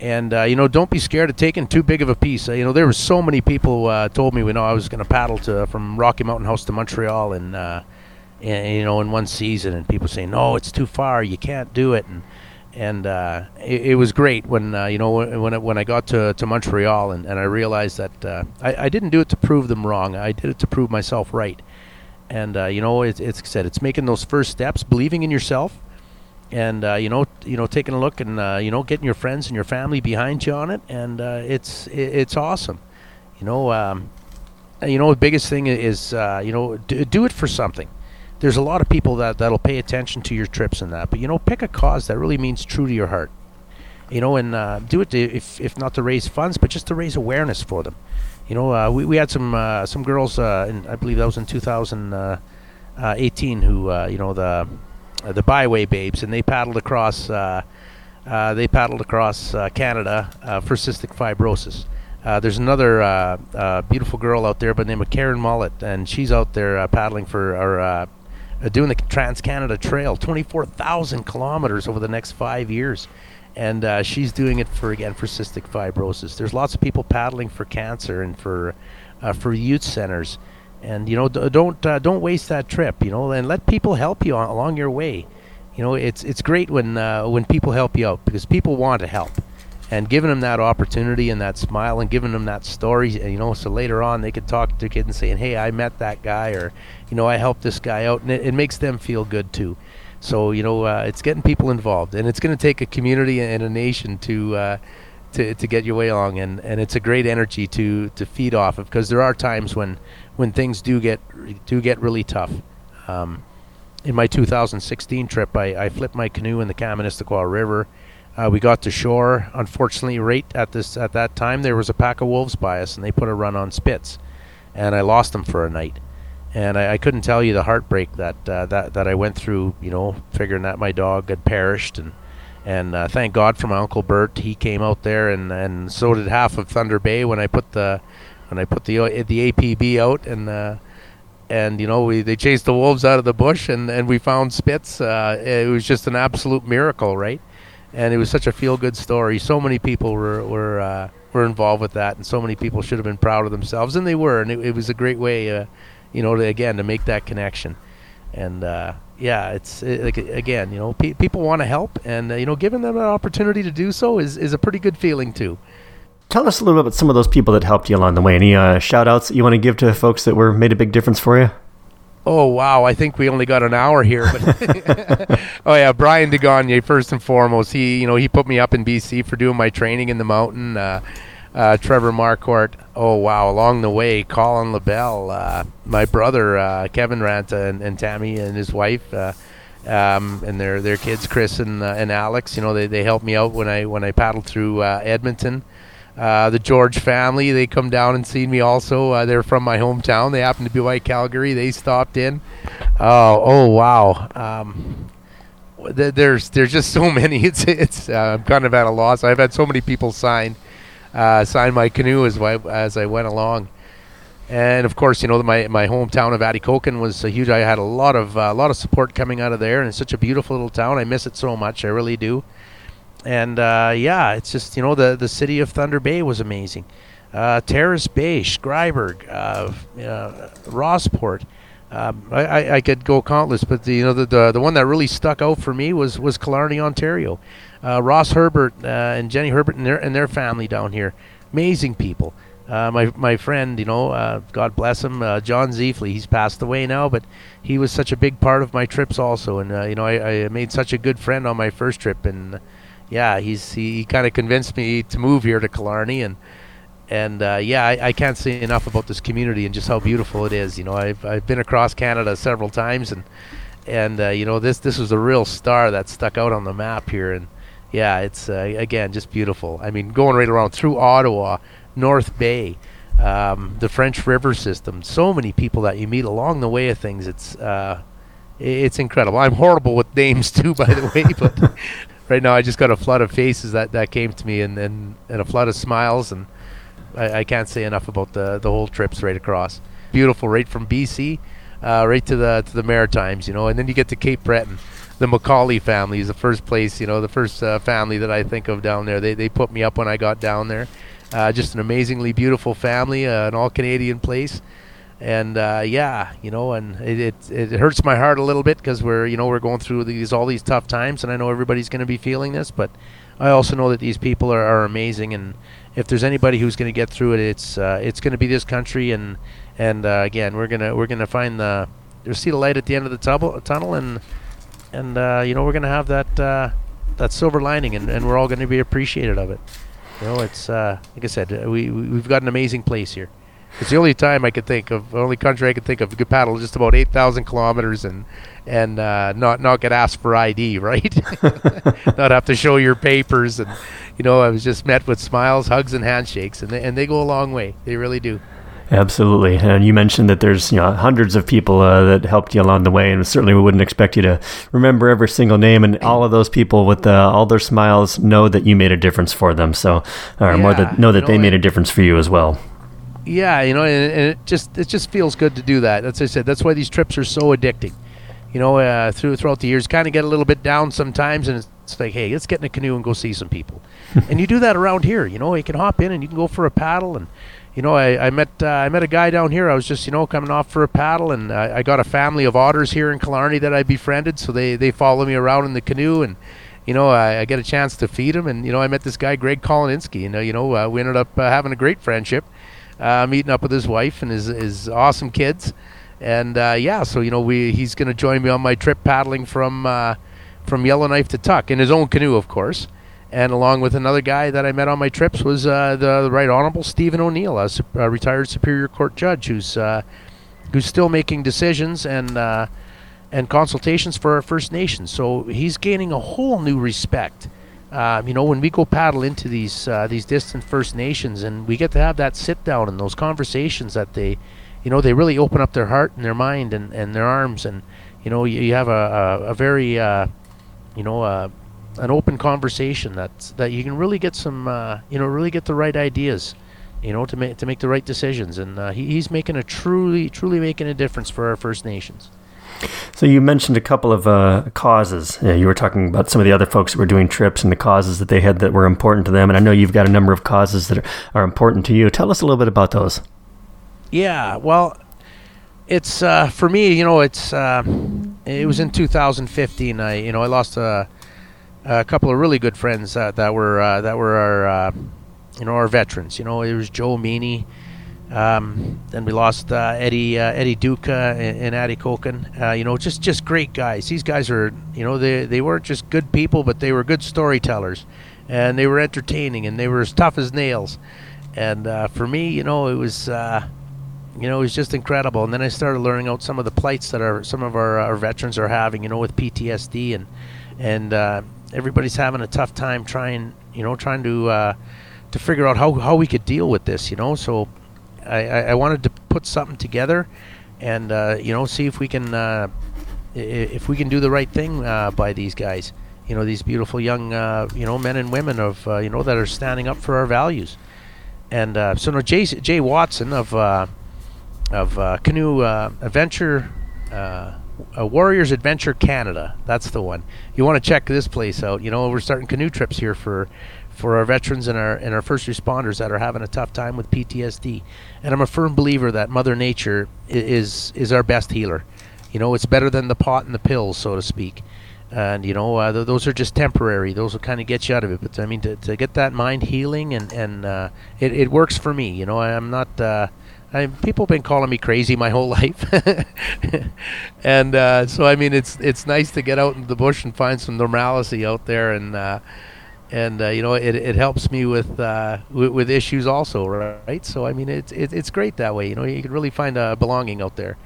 and uh, you know, don't be scared of taking too big of a piece. Uh, you know, there were so many people uh, told me, you know, I was going to paddle to from Rocky Mountain House to Montreal, and, uh, and you know, in one season, and people saying, no, it's too far, you can't do it, and and uh, it, it, was great when uh, you know when when, when I got to, to Montreal, and, and I realized that uh, I, I didn't do it to prove them wrong. I did it to prove myself right. And uh, you know, it's, it's said it's making those first steps, believing in yourself and uh, you know, you know, taking a look and uh, you know, getting your friends and your family behind you on it, and it's it, it's awesome. You know, um, you know, the biggest thing is you know, do, it for something. There's a lot of people that that'll pay attention to your trips and that, but you know, pick a cause that really means true to your heart. You know, and uh, do it to, if if not to raise funds, but just to raise awareness for them. You know, uh, we we had some uh, some girls, uh, in, I believe that was in 2018, uh, who you know the uh, the Byway Babes, and they paddled across. Uh, uh, they paddled across Canada for cystic fibrosis. there's another beautiful girl out there by the name of Karen Mullet, and she's out there paddling for or doing the Trans Canada Trail, 24,000 kilometers over the next five years. And uh, she's doing it for again for cystic fibrosis. There's lots of people paddling for cancer and for uh, for youth centers, and you know don't uh, don't waste that trip you know and let people help you on, along your way. You know it's it's great when uh, when people help you out because people want to help and giving them that opportunity and that smile and giving them that story you know so later on they could talk to their kid and saying hey i met that guy or you know i helped this guy out and it, it makes them feel good too so you know uh, it's getting people involved and it's going to take a community and a nation to uh, to, to get your way along and, and it's a great energy to, to feed off of because there are times when when things do get do get really tough. Um, in my 2016 trip, I, I, flipped my canoe in the Kaministiquia River. Uh, we got to shore. Unfortunately, right at this at that time, there was a pack of wolves by us, and they put a run on Spitz, and I lost them for a night. And I, I couldn't tell you the heartbreak that uh, that that I went through. You know, figuring that my dog had perished, and and uh, thank God for my uncle Bert. He came out there, and and so did half of Thunder Bay when I put the when I put the the APB out and uh, and you know we they chased the wolves out of the bush and, and we found Spitz. Uh, it was just an absolute miracle, right? And it was such a feel good story. So many people were were uh, were involved with that, and so many people should have been proud of themselves, and they were. And it, it was a great way, uh, you know, to, again to make that connection. And uh, yeah, it's it, like again, you know, pe- people want to help, and uh, you know, giving them an opportunity to do so is is a pretty good feeling too tell us a little bit about some of those people that helped you along the way. Any uh, shout outs that you want to give to folks that were made a big difference for you? Oh wow! I think we only got an hour here. Oh yeah, Brian DeGagne first and foremost. He you know he put me up in BC for doing my training in the mountain. Uh, uh, Trevor Marcourt. Oh wow! Along the way, Colin LaBelle, uh, my brother uh, Kevin Ranta and, and, Tammy and his wife, uh, um, and their their kids Chris and uh, and Alex. You know they, they helped me out when I when I paddled through Edmonton. Uh, the George family, they come down and see me also. Uh, they're from my hometown. They happen to be by Calgary. They stopped in. Oh, oh wow. Um, th- there's there's just so many. It's it's. Uh, I'm kind of at a loss. I've had so many people sign uh, sign my canoe as I, as I went along. And of course, you know my my hometown of Atikokan was a huge. I had a lot of a uh, lot of support coming out of there, and it's such a beautiful little town. I miss it so much. I really do and uh, yeah, it's just you know the the city of Thunder Bay was amazing. Uh, Terrace Bay, Schreiber, uh, uh, Rossport. Um, I, I, could go countless, but the, you know the, the, the one that really stuck out for me was was Killarney, Ontario. Uh, Ross Herbert uh, and Jenny Herbert and their and their family down here, amazing people. My my friend, you know, God bless him, John Ziefley. He's passed away now, but he was such a big part of my trips also. And you know, I, I, made such a good friend on my first trip, and yeah, he's he, he kind of convinced me to move here to Killarney, and and uh, yeah, I, I, can't say enough about this community and just how beautiful it is. You know, I've I've been across Canada several times, and and uh, you know this this was a real star that stuck out on the map here, and yeah, it's uh, again just beautiful. I mean, going right around through Ottawa, North Bay. Um, the French River system. So many people that you meet along the way of things. It's uh, it's incredible. I'm horrible with names too, by the way, but right now I just got a flood of faces that, that came to me and, and, and a flood of smiles and I, I can't say enough about the, the whole trips right across. Beautiful, right from BC, uh, right to the to the Maritimes, you know, and then you get to Cape Breton. The Macaulay family is the first place, you know, the first uh, family that I think of down there. They they put me up when I got down there. Uh, just an amazingly beautiful family, uh, an all Canadian place and uh, yeah, you know, and it, it, it hurts my heart a little bit because we're you know we're going through these all these tough times, and I know everybody's going to be feeling this, but I also know that these people are, are amazing, and if there's anybody who's going to get through it, it's uh, it's going to be this country, and and uh, again, we're gonna we're gonna find the see the light at the end of the tunnel, tunnel, and and uh, you know we're gonna have that uh, that silver lining, and, and we're all going to be appreciated of it. You know, it's uh, like I said, we we've got an amazing place here. It's the only time I could think of, the only country I could think of. You could paddle just about eight thousand kilometers and and uh, not not get asked for ID, right? not have to show your papers, and you know, I was just met with smiles, hugs, and handshakes, and they, and they go a long way. They really do. Absolutely, and you mentioned that there's you know hundreds of people uh, that helped you along the way, and certainly we wouldn't expect you to remember every single name. And all of those people with uh, all their smiles know that you made a difference for them. So, or yeah, more that know that you know, they made a difference for you as well. Yeah, you know, and, and, it just it just feels good to do that. As I said, that's why these trips are so addicting. You know, uh, through throughout the years, kind of get a little bit down sometimes, and it's like, hey, let's get in a canoe and go see some people. and you do that around here. You know, you can hop in and you can go for a paddle. And you know, I, I met uh, I met a guy down here. I was just you know coming off for a paddle, and I, I got a family of otters here in Killarney that I befriended. So they they follow me around in the canoe and you know, I, I, get a chance to feed them. And, you know, I met this guy, Greg Kolininski. You know, you know uh, we ended up uh, having a great friendship uh, meeting up with his wife and his, his awesome kids. And uh, yeah, so you know, we he's going to join me on my trip paddling from uh, from Yellowknife to Tuk in his own canoe, of course. And along with another guy that I met on my trips was uh, the, the, Right Honorable Stephen O'Neill, a, a, retired Superior Court judge who's uh, who's still making decisions and uh, and consultations for our First Nations. So he's gaining a whole new respect um, you know, when we go paddle into these uh, these distant First Nations, and we get to have that sit down and those conversations that they, you know, they really open up their heart and their mind and, and their arms, and you know, you, you have a, a, a very, uh, you know, uh, an open conversation that that you can really get some, uh, you know, really get the right ideas, you know, to make to make the right decisions, and uh, he, he's making a truly truly making a difference for our First Nations. So you mentioned a couple of uh, causes. Yeah, you were talking about some of the other folks that were doing trips and the causes that they had that were important to them. And I know you've got a number of causes that are, are important to you. Tell us a little bit about those. Yeah, well, it's uh, for me. You know, it's uh, it was in 2015. I you know I lost a, a couple of really good friends that that were uh, that were our uh, you know our veterans. You know, it was Joe Meany um, then we lost uh, Eddie uh, Eddie Duca and, and Addy Koken. Uh, you know, just just great guys. These guys are you know they they weren't just good people, but they were good storytellers, and they were entertaining, and they were as tough as nails. And uh, for me, you know, it was uh, you know it was just incredible. And then I started learning out some of the plights that our some of our, our veterans are having. You know, with PTSD and and uh, everybody's having a tough time trying you know trying to to figure out how, how we could deal with this, you know. So I, I wanted to put something together, and uh, you know, see if we can uh, if we can do the right thing uh, by these guys. You know, these beautiful young uh, you know men and women of uh, you know that are standing up for our values. And uh, so, no, Jay, Jay Watson of of Canoe Adventure. Warriors Adventure Canada. That's the one. You want to check this place out. You know, we're starting canoe trips here for for our veterans and our and our first responders that are having a tough time with PTSD. And I'm a firm believer that Mother Nature is is our best healer. You know, it's better than the pot and the pills, so to speak. And you know, uh, th- those are just temporary. Those will kind of get you out of it. But I mean, to, to get that mind healing and and uh, it it works for me. You know, I, am not. Uh, I, people have been calling me crazy my whole life, and uh, so I mean, it's it's nice to get out in the bush and find some normalcy out there and uh, and uh, you know it, it helps me with, uh, with, with issues also, right? So I mean it's it, it's great that way. You know you can really find a belonging out there,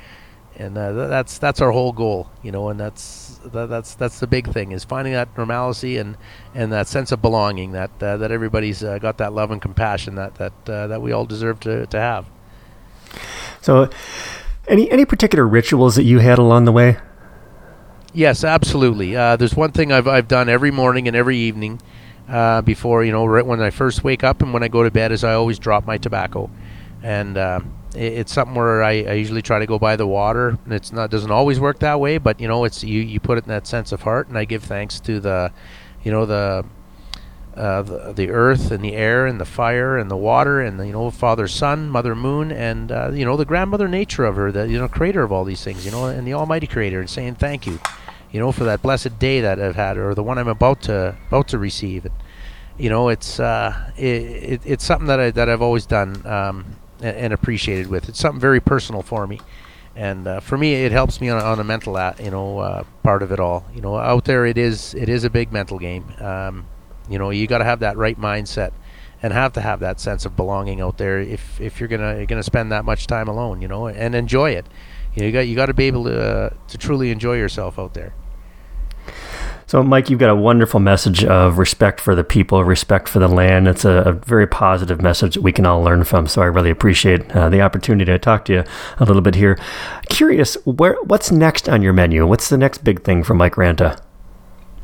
and uh, th- that's that's our whole goal. You know, and that's that, that's that's the big thing is finding that normalcy and and that sense of belonging that uh, that everybody's uh, got that love and compassion that that uh, that we all deserve to to have. So, any any particular rituals that you had along the way? Yes, absolutely. Uh, there's one thing I've I've done every morning and every evening uh, before you know right when I first wake up and when I go to bed is I always drop my tobacco, and uh, it, it's something where I, I usually try to go by the water. And it's not doesn't always work that way, but you know it's you you put it in that sense of heart, and I give thanks to the, you know the. Uh, the, the earth and the air and the fire and the water and the, you know father sun mother moon and uh, you know the grandmother nature of her the you know creator of all these things you know and the almighty creator and saying thank you you know, for that blessed day that I've had, or the one I'm about to about to receive. And, you know, it's uh, it, it, it's something that I that I've always done um, and, and, appreciated with. It's something very personal for me, and uh, for me, it helps me on, on a mental, at, you know, uh, part of it all. You know, out there, it is it is a big mental game. Um, you know, you got to have that right mindset and have to have that sense of belonging out there if if you're gonna you're gonna spend that much time alone. You know, and enjoy it. You, know, you got you got to be able to uh, to truly enjoy yourself out there. So, Mike, you've got a wonderful message of respect for the people, respect for the land. It's a, a very positive message that we can all learn from. So, I really appreciate uh, the opportunity to talk to you a little bit here. Curious, where what's next on your menu? What's the next big thing for Mike Ranta?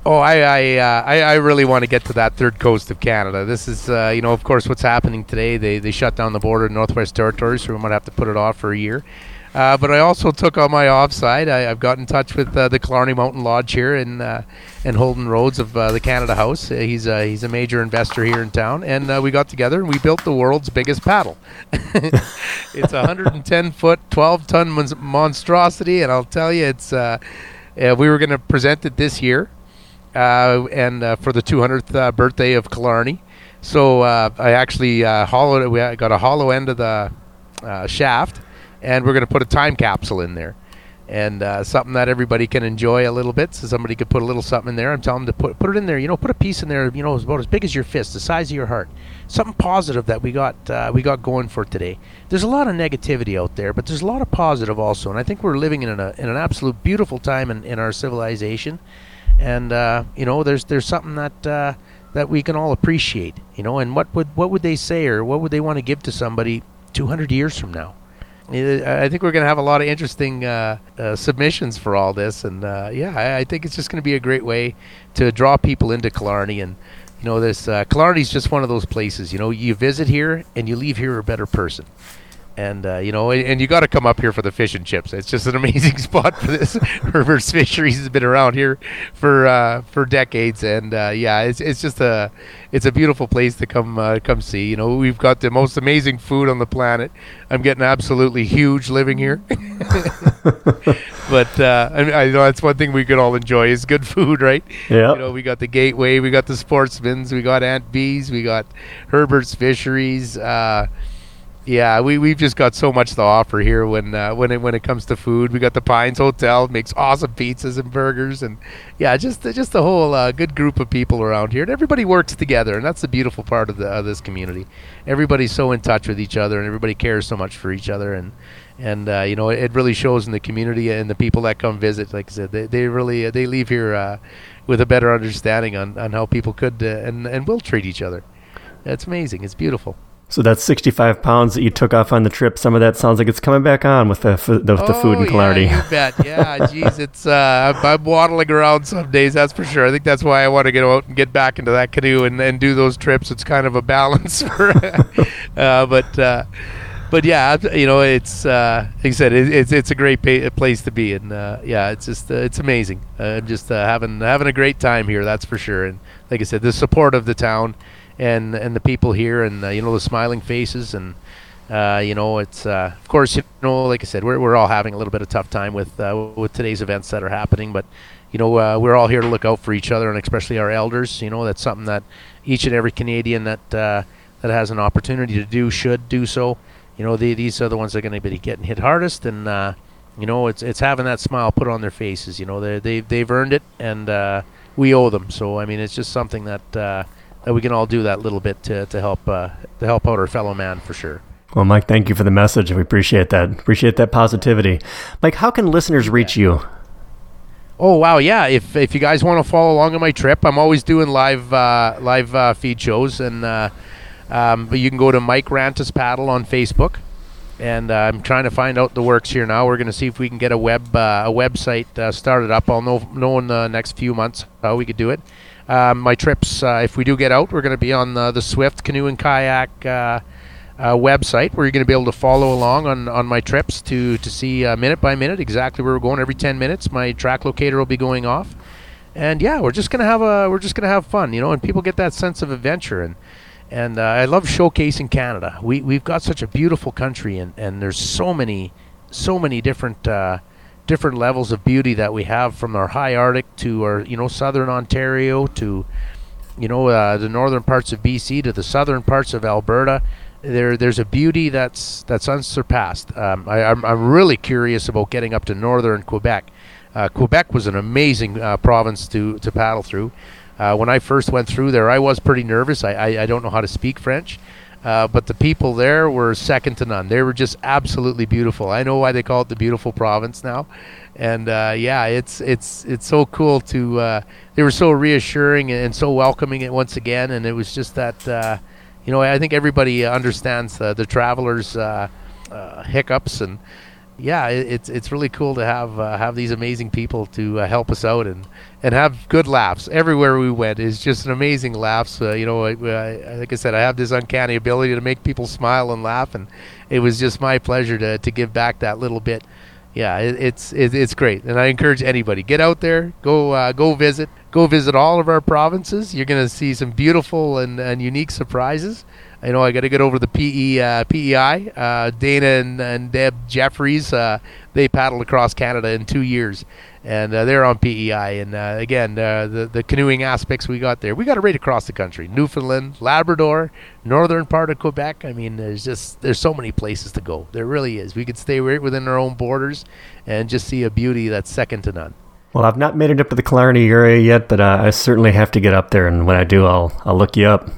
Oh, I I, uh, I, I really want to get to that third coast of Canada. This is, uh, you know, of course, what's happening today. They they shut down the border in Northwest Territories, so we might have to put it off for a year. Uh, but I also took on my offside. I, have got in touch with uh, the Killarney Mountain Lodge here in uh, in Holden Roads of uh, the Canada House. Uh, he's uh, he's a major investor here in town, and we got together and we built the world's biggest paddle. it's a 110 foot, 12 ton mon- monstrosity, and I'll tell you, it's we were going to present it this year, and for the 200th birthday of Killarney. So I actually hollowed it. We got a hollow end of the shaft and we're going to put a time capsule in there and uh, something that everybody can enjoy a little bit. So somebody could put a little something in there. I'm telling them to put put it in there. You know, put a piece in there. You know, about as big as your fist, the size of your heart. Something positive that we got uh, we got going for today. There's a lot of negativity out there, but there's a lot of positive also. And I think we're living in an, in an absolute beautiful time in, in our civilization. And uh, you know, there's there's something that uh, that we can all appreciate. You know, and what would what would they say or what would they want to give to somebody 200 years from now? I think we're going to have a lot of interesting uh, uh, submissions for all this, and uh, yeah, I, I, think it's just going to be a great way to draw people into Killarney. And you know, this uh, is just one of those places. You know, you visit here and you leave here a better person and uh, you know, and, and you got to come up here for the fish and chips. It's just an amazing spot for this. Reverse Fisheries has been around here for uh, for decades, and uh, yeah, it's it's just a it's a beautiful place to come uh, come see. You know, we've got the most amazing food on the planet. I'm getting absolutely huge living here, but uh, I, I, know that's one thing we could all enjoy is good food, right? Yeah. You know, we got the Gateway, we got the Sportsman's, we got Aunt Bee's, we got Herbert's Fisheries. Yeah, we we've just got so much to offer here when uh, when it when it comes to food. We got the Pines Hotel makes awesome pizzas and burgers, and yeah, just just a whole uh, good group of people around here, and everybody works together, and that's the beautiful part of the of this community. Everybody's so in touch with each other, and everybody cares so much for each other, and and uh, you know it, it, really shows in the community and the people that come visit. Like I said, they they really uh, they leave here uh, with a better understanding on, on how people could uh, and and will treat each other. It's amazing. It's beautiful. So that's 65 pounds that you took off on the trip. Some of that sounds like it's coming back on with the, the, the oh, food and Killarney. Yeah, you bet. Yeah, geez, it's uh, I'm, I'm, waddling around some days, that's for sure. I think that's why I want to get out and get back into that canoe and, and do those trips. It's kind of a balance. For, uh, but uh, but yeah, you know, it's uh, like I said, it, it's it's a great pa- place to be, and uh, yeah, it's just uh, it's amazing. I'm just having having a great time here, that's for sure. And like I said, the support of the town and and the people here, and uh, you know the smiling faces, and uh, you know it's uh, of course you know like I said, we're we're all having a little bit of tough time with uh, with today's events that are happening, but you know uh, we're all here to look out for each other, and especially our elders. You know that's something that each and every Canadian that uh, that has an opportunity to do should do so. You know the, these are the ones that are going to be getting hit hardest, and you know it's it's having that smile put on their faces. You know they they they've earned it, and we owe them. So I mean it's just something that that we can all do that little bit to to help uh, to help out our fellow man for sure. Well, Mike, thank you for the message. We appreciate that. Appreciate that positivity. Mike, how can listeners reach you? Oh wow, yeah. If if you guys want to follow along on my trip, I'm always doing live uh, live uh, feed shows, and uh, um, but you can go to Mike Ranta's Paddle on Facebook, and uh, I'm trying to find out the works here now. We're going to see if we can get a web uh, a website uh, started up. I'll know know in the next few months how we could do it. Um, my trips, if we do get out, we're going to be on the, the Swift Canoe and Kayak uh, website where you're going to be able to follow along on, on my trips to, to see uh, minute by minute exactly where we're going every 10 minutes. My track locator will be going off. And yeah, we're just gonna have a we're just gonna have fun, you know, and people get that sense of adventure and and uh, I love showcasing Canada. We we've got such a beautiful country and, and there's so many so many different uh, different levels of beauty that we have from our high Arctic to our you know southern Ontario to you know uh, the northern parts of BC to the southern parts of Alberta there there's a beauty that's that's unsurpassed. Um, I, am I'm, I'm really curious about getting up to northern Quebec. Uh, Quebec was an amazing uh, province to, to paddle through. Uh, when I first went through there, I was pretty nervous. I, I, I don't know how to speak French, uh, but the people there were second to none. They were just absolutely beautiful. I know why they call it the beautiful province now, and uh, yeah, it's it's it's so cool to. Uh, they were so reassuring and so welcoming it once again, and it was just that you know, I think everybody understands uh, the travelers' uh, uh, hiccups, and yeah, it's it's really cool to have uh, have these amazing people to uh, help us out and, and have good laughs everywhere we went. Is just an amazing laughs. Uh, you know, I, I, like I said, I have this uncanny ability to make people smile and laugh, and it was just my pleasure to to give back that little bit yeah, it, it's it, it's great, and I encourage anybody get out there, go uh, go visit, go visit all of our provinces. You're to see some beautiful and, and unique surprises. I know I got to get over the PE uh, PEI. Uh, Dana and, and Deb Jeffries, uh, they paddled across Canada in two years, and uh, they're on PEI. And uh, again, uh, the the canoeing aspects we got there, we got it right across the country: Newfoundland, Labrador, northern part of Quebec. I mean, there's just there's so many places to go. There really is. We could stay right within our own borders and just see a beauty that's second to none. Well, I've not made it up to the Killarney area yet, but I certainly have to get up there, and when I do, I'll I'll look you up.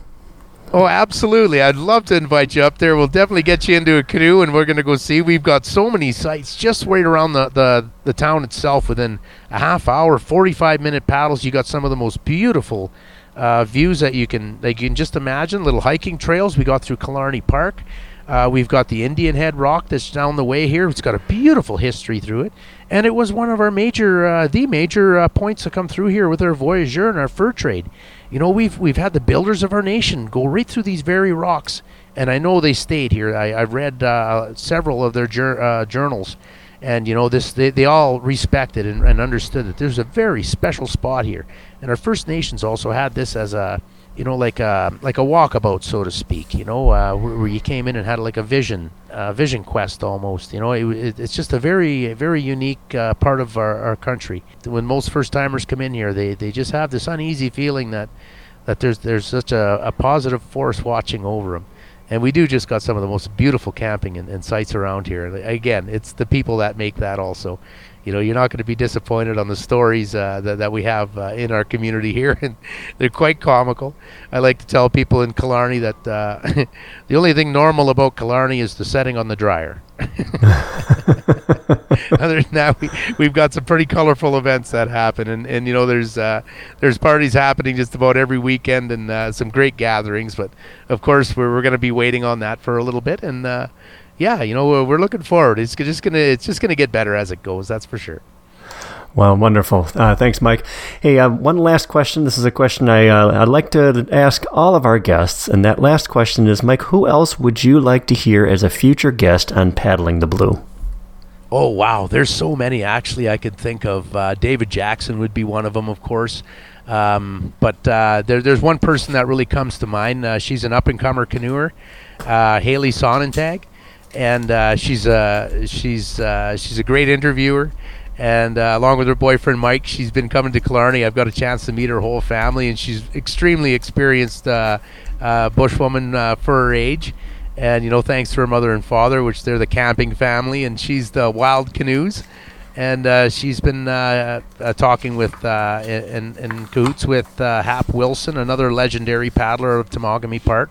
Oh, absolutely. I'd love to invite you up there. We'll definitely get you into a canoe and we're going to go see. We've got so many sites just right around the, the, the town itself within a half hour, 45 minute paddles. You got some of the most beautiful uh, views that you can that you can just imagine. Little hiking trails. We got through Killarney Park. Uh, we've got the Indian Head Rock that's down the way here. It's got a beautiful history through it, and it was one of our major, uh, the major uh, points to come through here with our voyageur and our fur trade. You know, we've we've had the builders of our nation go right through these very rocks, and I know they stayed here. I, I read uh, several of their jur- uh, journals, and you know this they, they all respected and, and understood that there's a very special spot here. And our First Nations also had this as a you know, like a like a walkabout, so to speak. You know, uh, where, you came in and had like a vision, uh, vision quest almost. You know, it, it's just a very very unique uh, part of our, our country. When most first timers come in here, they, they just have this uneasy feeling that that there's there's such a, a positive force watching over them. And we do just got some of the most beautiful camping and, and sites around here. Again, it's the people that make that also you know you're not going to be disappointed on the stories uh, that, that we have uh, in our community here and they're quite comical. I like to tell people in killarney that uh, the only thing normal about killarney is the setting on the dryer. Other than that we, we've got some pretty colorful events that happen and, and you know there's uh, there's parties happening just about every weekend and uh, some great gatherings but of course we're, we're going to be waiting on that for a little bit and uh, yeah, you know, we're looking forward. It's just gonna it's just gonna get better as it goes. That's for sure. Well, wonderful. Uh, thanks, Mike. Hey, uh, one last question. This is a question I uh, I'd like to ask all of our guests, and that last question is, Mike, who else would you like to hear as a future guest on Paddling the Blue? Oh wow, there's so many. Actually, I could think of uh, David Jackson would be one of them, of course. Um, but uh, there, there's one person that really comes to mind. Uh, she's an up and comer canoeer, Haley Sonnentag and uh, she's a she's uh, she's a great interviewer. And uh, along with her boyfriend Mike, she's been coming to Killarney. I've got a chance to meet her whole family, and she's extremely experienced uh, uh, bushwoman uh, for her age. And you know, thanks to her mother and father, which they're the camping family, and she's the Wild Canoes. and uh, she's been uh, uh, talking with uh, in, in cahoots with uh, Hap Wilson, another legendary paddler of Temagami Park.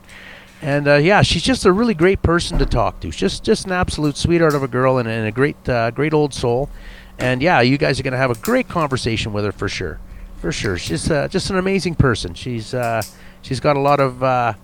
And uh, yeah, she's just a really great person to talk to. Just just an absolute sweetheart of a girl and, and a great uh, great old soul. And yeah, you guys are going to have a great conversation with her for sure, for sure. She's uh, just an amazing person. She's uh, she's got a lot of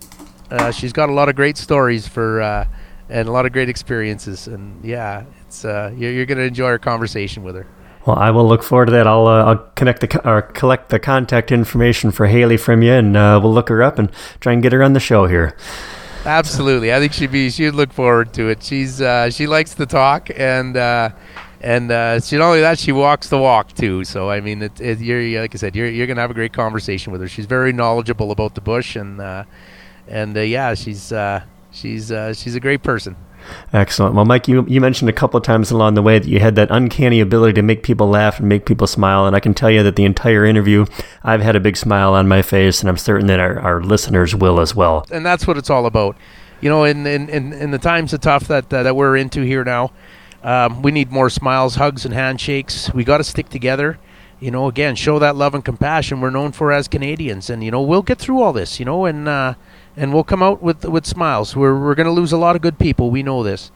she's got a lot of great stories for and a lot of great experiences. And yeah, it's uh, you're, you're going to enjoy our conversation with her. Well, I will look forward to that. I'll, uh, I'll connect the or collect the contact information for Haley from you, and uh, we'll look her up and try and get her on the show here. Absolutely, I think she'd be she'd look forward to it. She's uh, she likes to talk, and uh, and uh, she not only that she walks the walk too. So I mean, it, it, you're like I said, you're you're gonna have a great conversation with her. She's very knowledgeable about the bush, and uh, and yeah, she's she's she's a great person. Excellent. Well, Mike, you, you mentioned a couple of times along the way that you had that uncanny ability to make people laugh and make people smile. And I can tell you that the entire interview, I've had a big smile on my face, and I'm certain that our, our listeners will as well. And that's what it's all about. You know, in, in, in, in the times of tough that, uh, that we're into here now, um, we need more smiles, hugs, and handshakes. We got to stick together. You know, again, show that love and compassion we're known for as Canadians. And, you know, we'll get through all this, you know, and, uh, and we'll come out with with smiles. We're we're going to lose a lot of good people. We know this,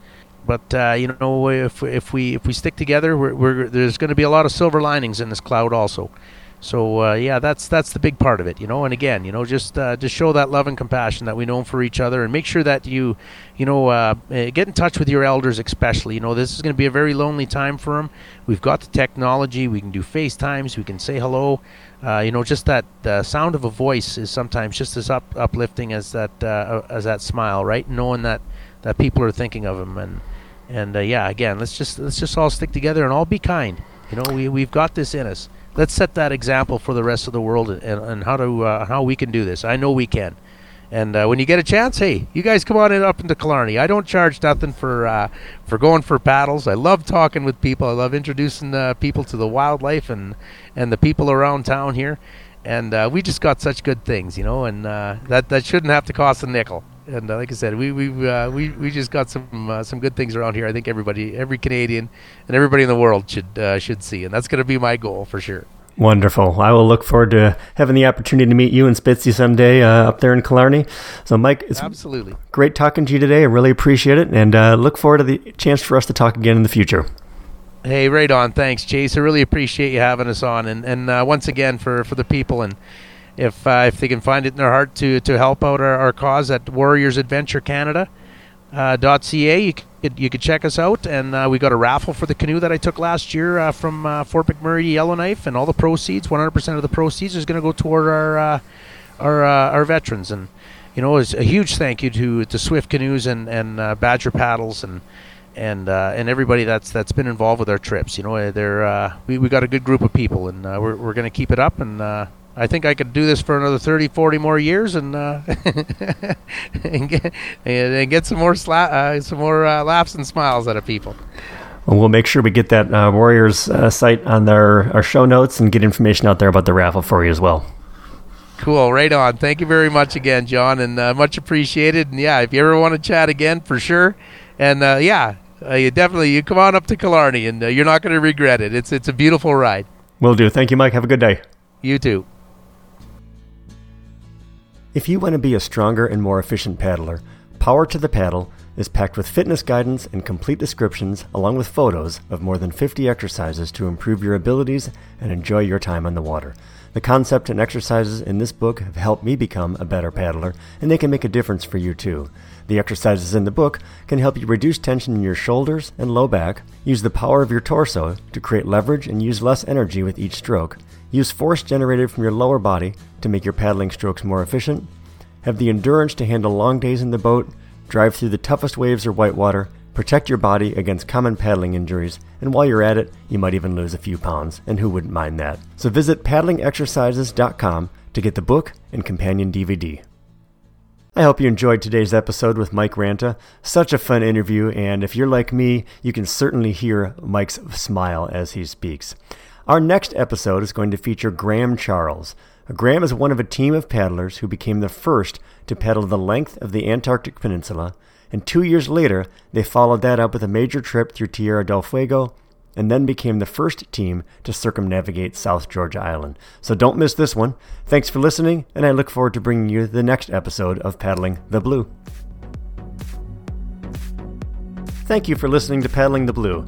but uh, you know if if we if we stick together, we're, we're there's going to be a lot of silver linings in this cloud also. So uh, yeah, that's that's the big part of it, you know. And again, you know, just uh, just show that love and compassion that we know for each other, and make sure that you, you know, uh, eh, get in touch with your elders, especially. You know, this is going to be a very lonely time for them. We've got the technology; we can do FaceTimes, we can say hello. Uh, you know, just that uh, sound of a voice is sometimes just as up, uplifting as that uh, as that smile, right? Knowing that that people are thinking of them, and and yeah, again, let's just let's just all stick together and all be kind. You know, we we've got this in us let's set that example for the rest of the world and, and how to uh, how we can do this. I know we can. And uh, when you get a chance, hey, you guys come on in up into Killarney. I don't charge nothing for uh, for going for paddles. I love talking with people. I love introducing uh, people to the wildlife and and the people around town here. And uh, we just got such good things, you know, and uh, that that shouldn't have to cost a nickel and uh, like I said, we we uh, we we just got some uh, some good things around here. I think everybody, every Canadian, and everybody in the world should uh, should see, and that's going to be my goal for sure. Wonderful. I will look forward to having the opportunity to meet you and Spitzy someday uh, up there in Killarney. So, Mike, it's absolutely great talking to you today. I really appreciate it, and uh, look forward to the chance for us to talk again in the future. Hey, right on. Thanks, Chase. I really appreciate you having us on, and and once again for for the people and if uh, if they can find it in their heart to to help out our, our cause at Warriors Adventure. Uh, you could you could check us out and uh, we got a raffle for the canoe that I took last year uh, from uh, Fort McMurray Yellowknife and all the proceeds 100% of the proceeds is going to go toward our uh, our uh, our veterans and you know it's a huge thank you to to Swift Canoes and and Badger Paddles and and and everybody that's that's been involved with our trips you know they're we we got a good group of people and we're we're going to keep it up and I think I could do this for another 30, 40 more years and uh, and, get, and, get some more sla- uh, some more uh, laughs and smiles out of people. Well, we'll make sure we get that uh, Warriors uh, site on their our show notes and get information out there about the raffle for you as well. Cool, right on. Thank you very much again, John, and uh, much appreciated. And yeah, if you ever want to chat again, for sure. And yeah, you definitely you come on up to Killarney, and you're not going to regret it. It's it's a beautiful ride. Will do. Thank you, Mike. Have a good day. You too. If you want to be a stronger and more efficient paddler, Power to the Paddle is packed with fitness guidance and complete descriptions, along with photos of more than 50 exercises to improve your abilities and enjoy your time on the water. The concept and exercises in this book have helped me become a better paddler, and they can make a difference for you too. The exercises in the book can help you reduce tension in your shoulders and low back, use the power of your torso to create leverage and use less energy with each stroke, use force generated from your lower body to make your paddling strokes more efficient, have the endurance to handle long days in the boat, drive through the toughest waves or whitewater, protect your body against common paddling injuries, and while you're at it, you might even lose a few pounds, and who wouldn't mind that? So visit paddlingexercises.com to get the book and companion DVD. I hope you enjoyed today's episode with Mike Ranta. Such a fun interview, and if you're like me, you can certainly hear Mike's smile as he speaks. Our next episode is going to feature Graham Charles. Graham is one of a team of paddlers who became the first to paddle the length of the Antarctic Peninsula, and two years later, they followed that up with a major trip through Tierra del Fuego and then became the first team to circumnavigate South Georgia Island. So don't miss this one. Thanks for listening, and I look forward to bringing you the next episode of Paddling the Blue. Thank you for listening to Paddling the Blue.